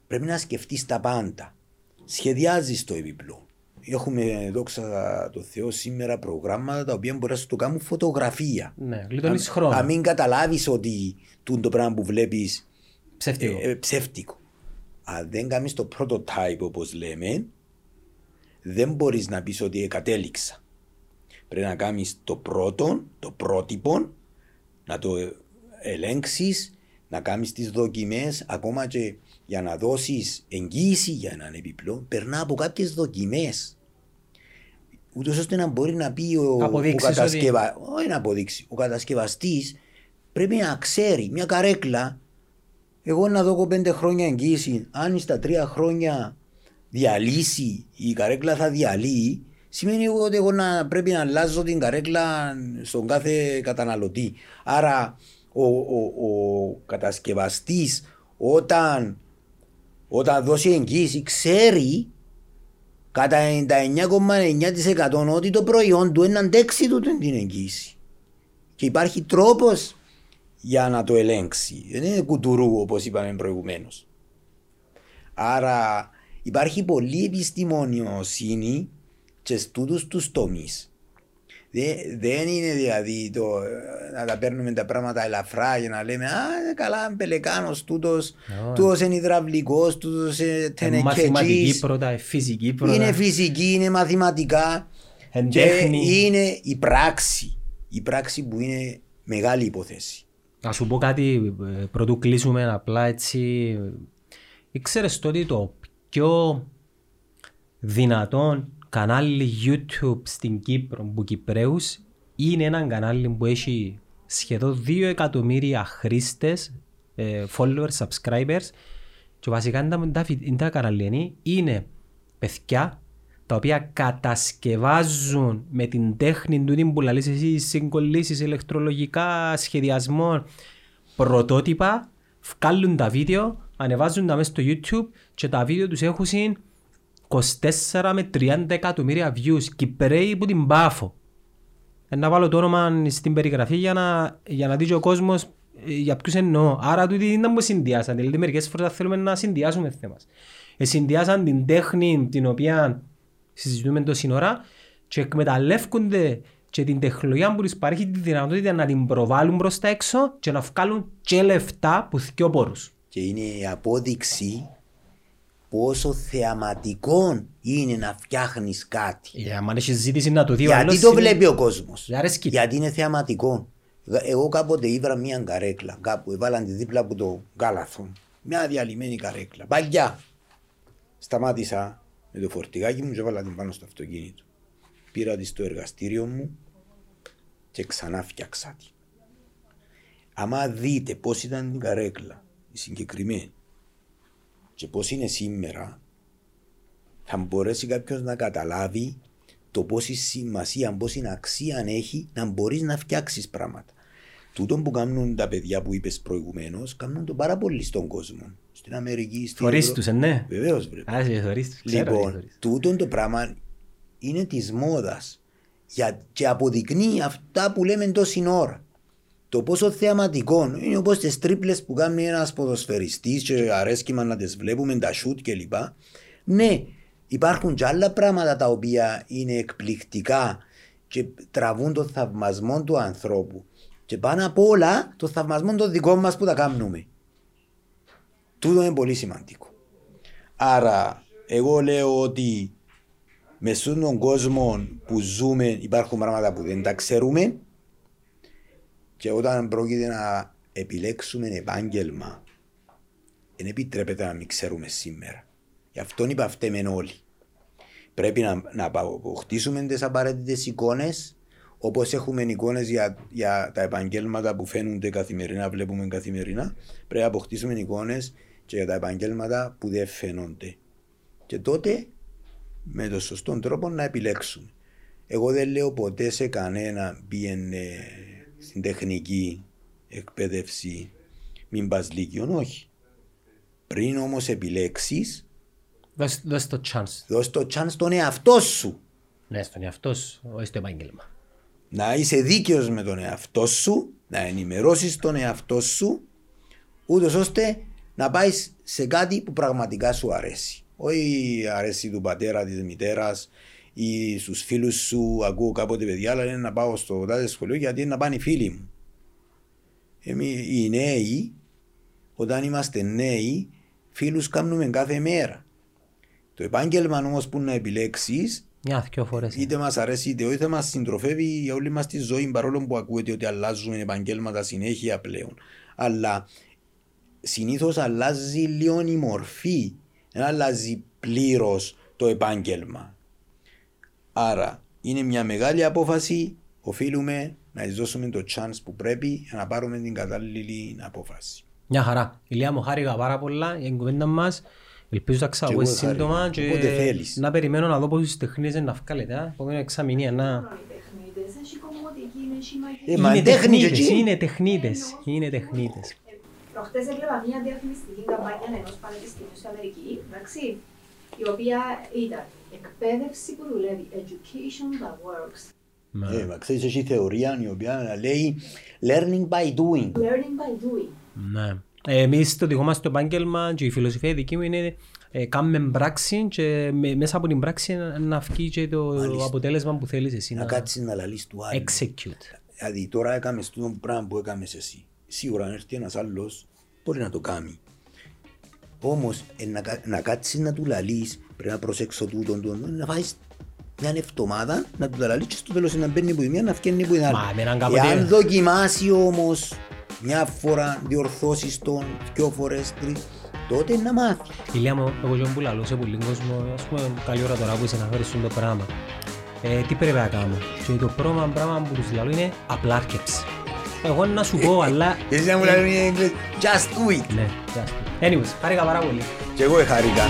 [SPEAKER 2] Πρέπει να σκεφτείς τα πάντα. Σχεδιάζεις το επίπλο. Έχουμε, δόξα τω Θεώ, σήμερα προγράμματα τα οποία μπορείς να σου το κάνουν φωτογραφία.
[SPEAKER 1] Ναι, γλιτώνεις
[SPEAKER 2] Αν-
[SPEAKER 1] χρόνο.
[SPEAKER 2] Αν μην καταλάβεις ότι τούτο το πράγμα που βλέπεις
[SPEAKER 1] Ψεύτικο.
[SPEAKER 2] ε, ε, ψεύτικο. Αν δεν κάνεις το prototype όπως λέμε, δεν μπορείς να πεις ότι κατέληξα. Πρέπει να κάνεις το πρώτο, το πρότυπο, να το ελέγξεις, να κάνεις τις δοκιμές, ακόμα και για να δώσεις εγγύηση για έναν επιπλό, περνά από κάποιες δοκιμές. Ούτως ώστε να μπορεί να πει ο, ο,
[SPEAKER 1] Αποδείξεις
[SPEAKER 2] κατασκευα... Όχι να αποδείξει. Ο κατασκευαστής πρέπει να ξέρει μια καρέκλα εγώ να δω πέντε χρόνια εγγύηση. Αν στα τρία χρόνια διαλύσει, η καρέκλα θα διαλύει, σημαίνει ότι εγώ να, πρέπει να αλλάζω την καρέκλα στον κάθε καταναλωτή. Άρα ο, ο, ο κατασκευαστής όταν, όταν δώσει εγγύηση ξέρει κατά 99,9% ότι το προϊόν του είναι να αντέξει του την εγγύηση. Και υπάρχει τρόπος για να το ελέγξει. Δεν είναι κουτουρού όπως είπαμε προηγουμένως. Άρα υπάρχει πολλή επιστημονιοσύνη και στούτους τους τομείς. Δε- δεν είναι δηλαδή το, ε, να τα παίρνουμε τα πράγματα ελαφρά για να λέμε «Α, καλά, πελεκάνος τούτος,
[SPEAKER 1] Ναι.
[SPEAKER 2] τούτος είναι υδραυλικός, τούτος είναι
[SPEAKER 1] Ε, Μαθηματική
[SPEAKER 2] τενεκετζής».
[SPEAKER 1] πρώτα, ε, φυσική πρώτα.
[SPEAKER 2] Είναι φυσική, είναι μαθηματικά
[SPEAKER 1] Εν
[SPEAKER 2] και
[SPEAKER 1] τέχνη.
[SPEAKER 2] είναι η πράξη. Η πράξη που είναι μεγάλη υπόθεση.
[SPEAKER 1] Να σου πω κάτι ε, πρωτού κλείσουμε απλά έτσι. Ήξερες το ότι το πιο δυνατόν κανάλι YouTube στην Κύπρο που Κυπρέους είναι ένα κανάλι που έχει σχεδόν 2 εκατομμύρια χρήστες, ε, followers, subscribers και βασικά είναι τα, τα, είναι τα καναλιανοί, είναι παιδιά τα οποία κατασκευάζουν με την τέχνη του που λαλείς εσύ συγκολλήσεις ηλεκτρολογικά σχεδιασμό πρωτότυπα βγάλουν τα βίντεο, ανεβάζουν τα μέσα στο YouTube και τα βίντεο τους έχουν 24 με 30 εκατομμύρια views Κυπρέοι που την πάφω. Ε, Να βάλω το όνομα στην περιγραφή για να, για να δει και ο κόσμος ε, για ποιους εννοώ. Άρα τούτοι δεν μου συνδυάσαν. Δηλαδή μερικές φορές θα θέλουμε να συνδυάσουμε θέματα. Ε, συνδυάσαν την τέχνη την οποία συζητούμε το σύνορα και εκμεταλλεύονται και την τεχνολογία που τους παρέχει τη δυνατότητα να την προβάλλουν προς τα έξω και να βγάλουν και λεφτά που θυκιό πόρους.
[SPEAKER 2] Και είναι η απόδειξη πόσο θεαματικό είναι να φτιάχνεις κάτι.
[SPEAKER 1] Για αν έχεις ζήτηση να το δει ο
[SPEAKER 2] Γιατί
[SPEAKER 1] άλλος,
[SPEAKER 2] το
[SPEAKER 1] είναι-
[SPEAKER 2] βλέπει ο κόσμος.
[SPEAKER 1] Δεν αρέσκει.
[SPEAKER 2] Γιατί είναι θεαματικό. Γα- Εγώ κάποτε ήβρα μια καρέκλα κάπου, έβαλαν τη δίπλα από το γκάλαθο. Μια διαλυμένη καρέκλα. Παλιά. Σταμάτησα με το φορτηγάκι μου και έβαλα την πάνω στο αυτοκίνητο. Πήρα τη στο εργαστήριο μου και ξανά φτιάξα τη. Άμα δείτε πώς ήταν η καρέκλα, η συγκεκριμένη, και πώς είναι σήμερα, θα μπορέσει κάποιος να καταλάβει το πόση σημασία, πόση αξία έχει να μπορείς να φτιάξεις πράγματα. Τούτο που κάνουν τα παιδιά που είπες προηγουμένως, κάνουν το πάρα πολύ στον κόσμο. Στην Αμερική, στην
[SPEAKER 1] Θωρείς τους, ε, ναι.
[SPEAKER 2] Βεβαίως βρε.
[SPEAKER 1] Α, σε θωρείς τους. Ξέρω ότι
[SPEAKER 2] Λοιπόν,
[SPEAKER 1] θωρείς.
[SPEAKER 2] τούτο το πράγμα είναι της μόδας και αποδεικνύει αυτά που λέμε τόση ώρα. Το πόσο θεαματικό είναι όπως τις τρίπλες που κάνει ένας ποδοσφαιριστής και αρέσκει μας να τις βλέπουμε, τα σουτ κλπ. Ναι, υπάρχουν και άλλα πράγματα τα οποία είναι εκπληκτικά και τραβούν το θαυμασμό του ανθρώπου. Και πάνω απ' όλα το θαυμασμό των δικών μας που τα κάνουμε. Τούτο είναι πολύ σημαντικό. Άρα, εγώ λέω ότι με στον τον κόσμο που ζούμε υπάρχουν πράγματα που δεν τα ξέρουμε και όταν πρόκειται να επιλέξουμε επάγγελμα δεν επιτρέπεται να μην ξέρουμε σήμερα. Γι' αυτό είπα φταίμε όλοι. Πρέπει να, να αποκτήσουμε τις απαραίτητες εικόνες, όπως έχουμε εικόνες για, για τα επαγγέλματα που φαίνονται καθημερινά, βλέπουμε καθημερινά. Πρέπει να αποκτήσουμε εικόνες και για τα επαγγέλματα που δεν φαίνονται. Και τότε με τον σωστό τρόπο να επιλέξουμε. Εγώ δεν λέω ποτέ σε κανένα πήγαινε στην τεχνική εκπαίδευση μην πας λύκειον, όχι. Πριν όμως επιλέξεις,
[SPEAKER 1] Δώσ' δώσ' το chance.
[SPEAKER 2] δώσ' το chance στον εαυτό σου.
[SPEAKER 1] Ναι, στον εαυτό σου, όχι στο επάγγελμα.
[SPEAKER 2] Να είσαι δίκαιος με τον εαυτό σου, να ενημερώσεις τον εαυτό σου, ούτως ώστε να πάεις σε κάτι που πραγματικά σου αρέσει. Όχι αρέσει του πατέρα, της μητέρας ή στους φίλους σου, ακούω κάποτε παιδιά, αλλά είναι να πάω στο τάδε σχολείο γιατί είναι να πάνε οι φίλοι μου. Εμείς οι νέοι, όταν είμαστε νέοι, φίλους κάνουμε κάθε μέρα. Το επάγγελμα όμως που να επιλέξεις
[SPEAKER 1] Μια, δυο φορές.
[SPEAKER 2] είτε μας αρέσει είτε όχι, θα μας συντροφεύει για όλη μας τη ζωή. Παρόλο που ακούετε ότι αλλάζουν επαγγέλματα συνέχεια πλέον. Αλλά συνήθως αλλάζει λίγο η μορφή. Δεν αλλάζει πλήρως το επάγγελμα. Άρα είναι μια μεγάλη απόφαση. Οφείλουμε να της δώσουμε το chance που πρέπει για να πάρουμε την κατάλληλη απόφαση.
[SPEAKER 1] Μια χαρά. Ηλία μου χάρηκα πάρα πολλά για την κουβέντα μας. Ελπίζω να ξαγωγώ
[SPEAKER 2] εγώ
[SPEAKER 1] σύντομα
[SPEAKER 2] χάρηκα.
[SPEAKER 1] και
[SPEAKER 2] Όποτε θέλεις.
[SPEAKER 1] να περιμένω να δω πόσες τεχνίες να βγάλετε. α. Επόμενο εξαμηνία να...
[SPEAKER 4] τεχνίτες, έχει κομμωτική, έχει
[SPEAKER 2] Ε,
[SPEAKER 4] μαγική.
[SPEAKER 2] μα
[SPEAKER 1] Είναι
[SPEAKER 2] τέχνη και
[SPEAKER 1] τεχνίτες,
[SPEAKER 2] εκεί.
[SPEAKER 1] είναι τεχνίτες, είναι τεχνίτες.
[SPEAKER 4] Προχτές έβλεπα μια διαφημιστική καμπάνια ενός πανεπιστημίου στην Αμερική, εντάξει, η οποία ήταν εκπαίδευση που δουλεύει, education that works,
[SPEAKER 2] Ε, μα ξέρεις, έχει θεωρία η οποία λέει learning by doing.
[SPEAKER 4] learning by doing.
[SPEAKER 1] Ναι. Ε, Εμείς το δικό μας το επάγγελμα και η φιλοσοφία δική μου είναι ε, κάνουμε πράξη και με- μέσα από την πράξη να- να βγει και το
[SPEAKER 2] Μάλιστα.
[SPEAKER 1] αποτέλεσμα που θέλεις εσύ
[SPEAKER 2] Να
[SPEAKER 1] να
[SPEAKER 2] κάτσεις να λαλείς του άλλου.
[SPEAKER 1] execute.
[SPEAKER 2] Δηλαδή τώρα έκαμες το πράγμα που έκαμες εσύ. Σίγουρα αν έρθει ένας άλλος μπορεί να το κάνει. Όμως ε, να, κα- να κάτσεις να του λαλείς πρέπει να προσέξω τούτον τούτον να βάζεις μια εβδομάδα να του τα λαλείς και στο τέλος να μπαίνει που η μία να βγαίνει που η άλλη.
[SPEAKER 1] Μα, εμένα κάποτε-
[SPEAKER 2] Εάν δοκιμάσει όμως μια φορά διορθώσεις τον δυο φορές τρεις τότε να μάθεις.
[SPEAKER 1] Ηλία μου, εγώ και που λαλώ σε πολύ κόσμο, ας πούμε, καλή ώρα τώρα που είσαι να φέρεις το πράγμα. Ε, τι πρέπει να κάνω; Και το πρώτο πράγμα που τους λαλώ είναι απλά άρκεψε. Εγώ να σου πω, αλλά...
[SPEAKER 2] Εσύ να μου λέει in English, just do it.
[SPEAKER 1] Ναι, just. Anyways, χάρηκα πάρα πολύ.
[SPEAKER 2] Και εγώ χάρηκα.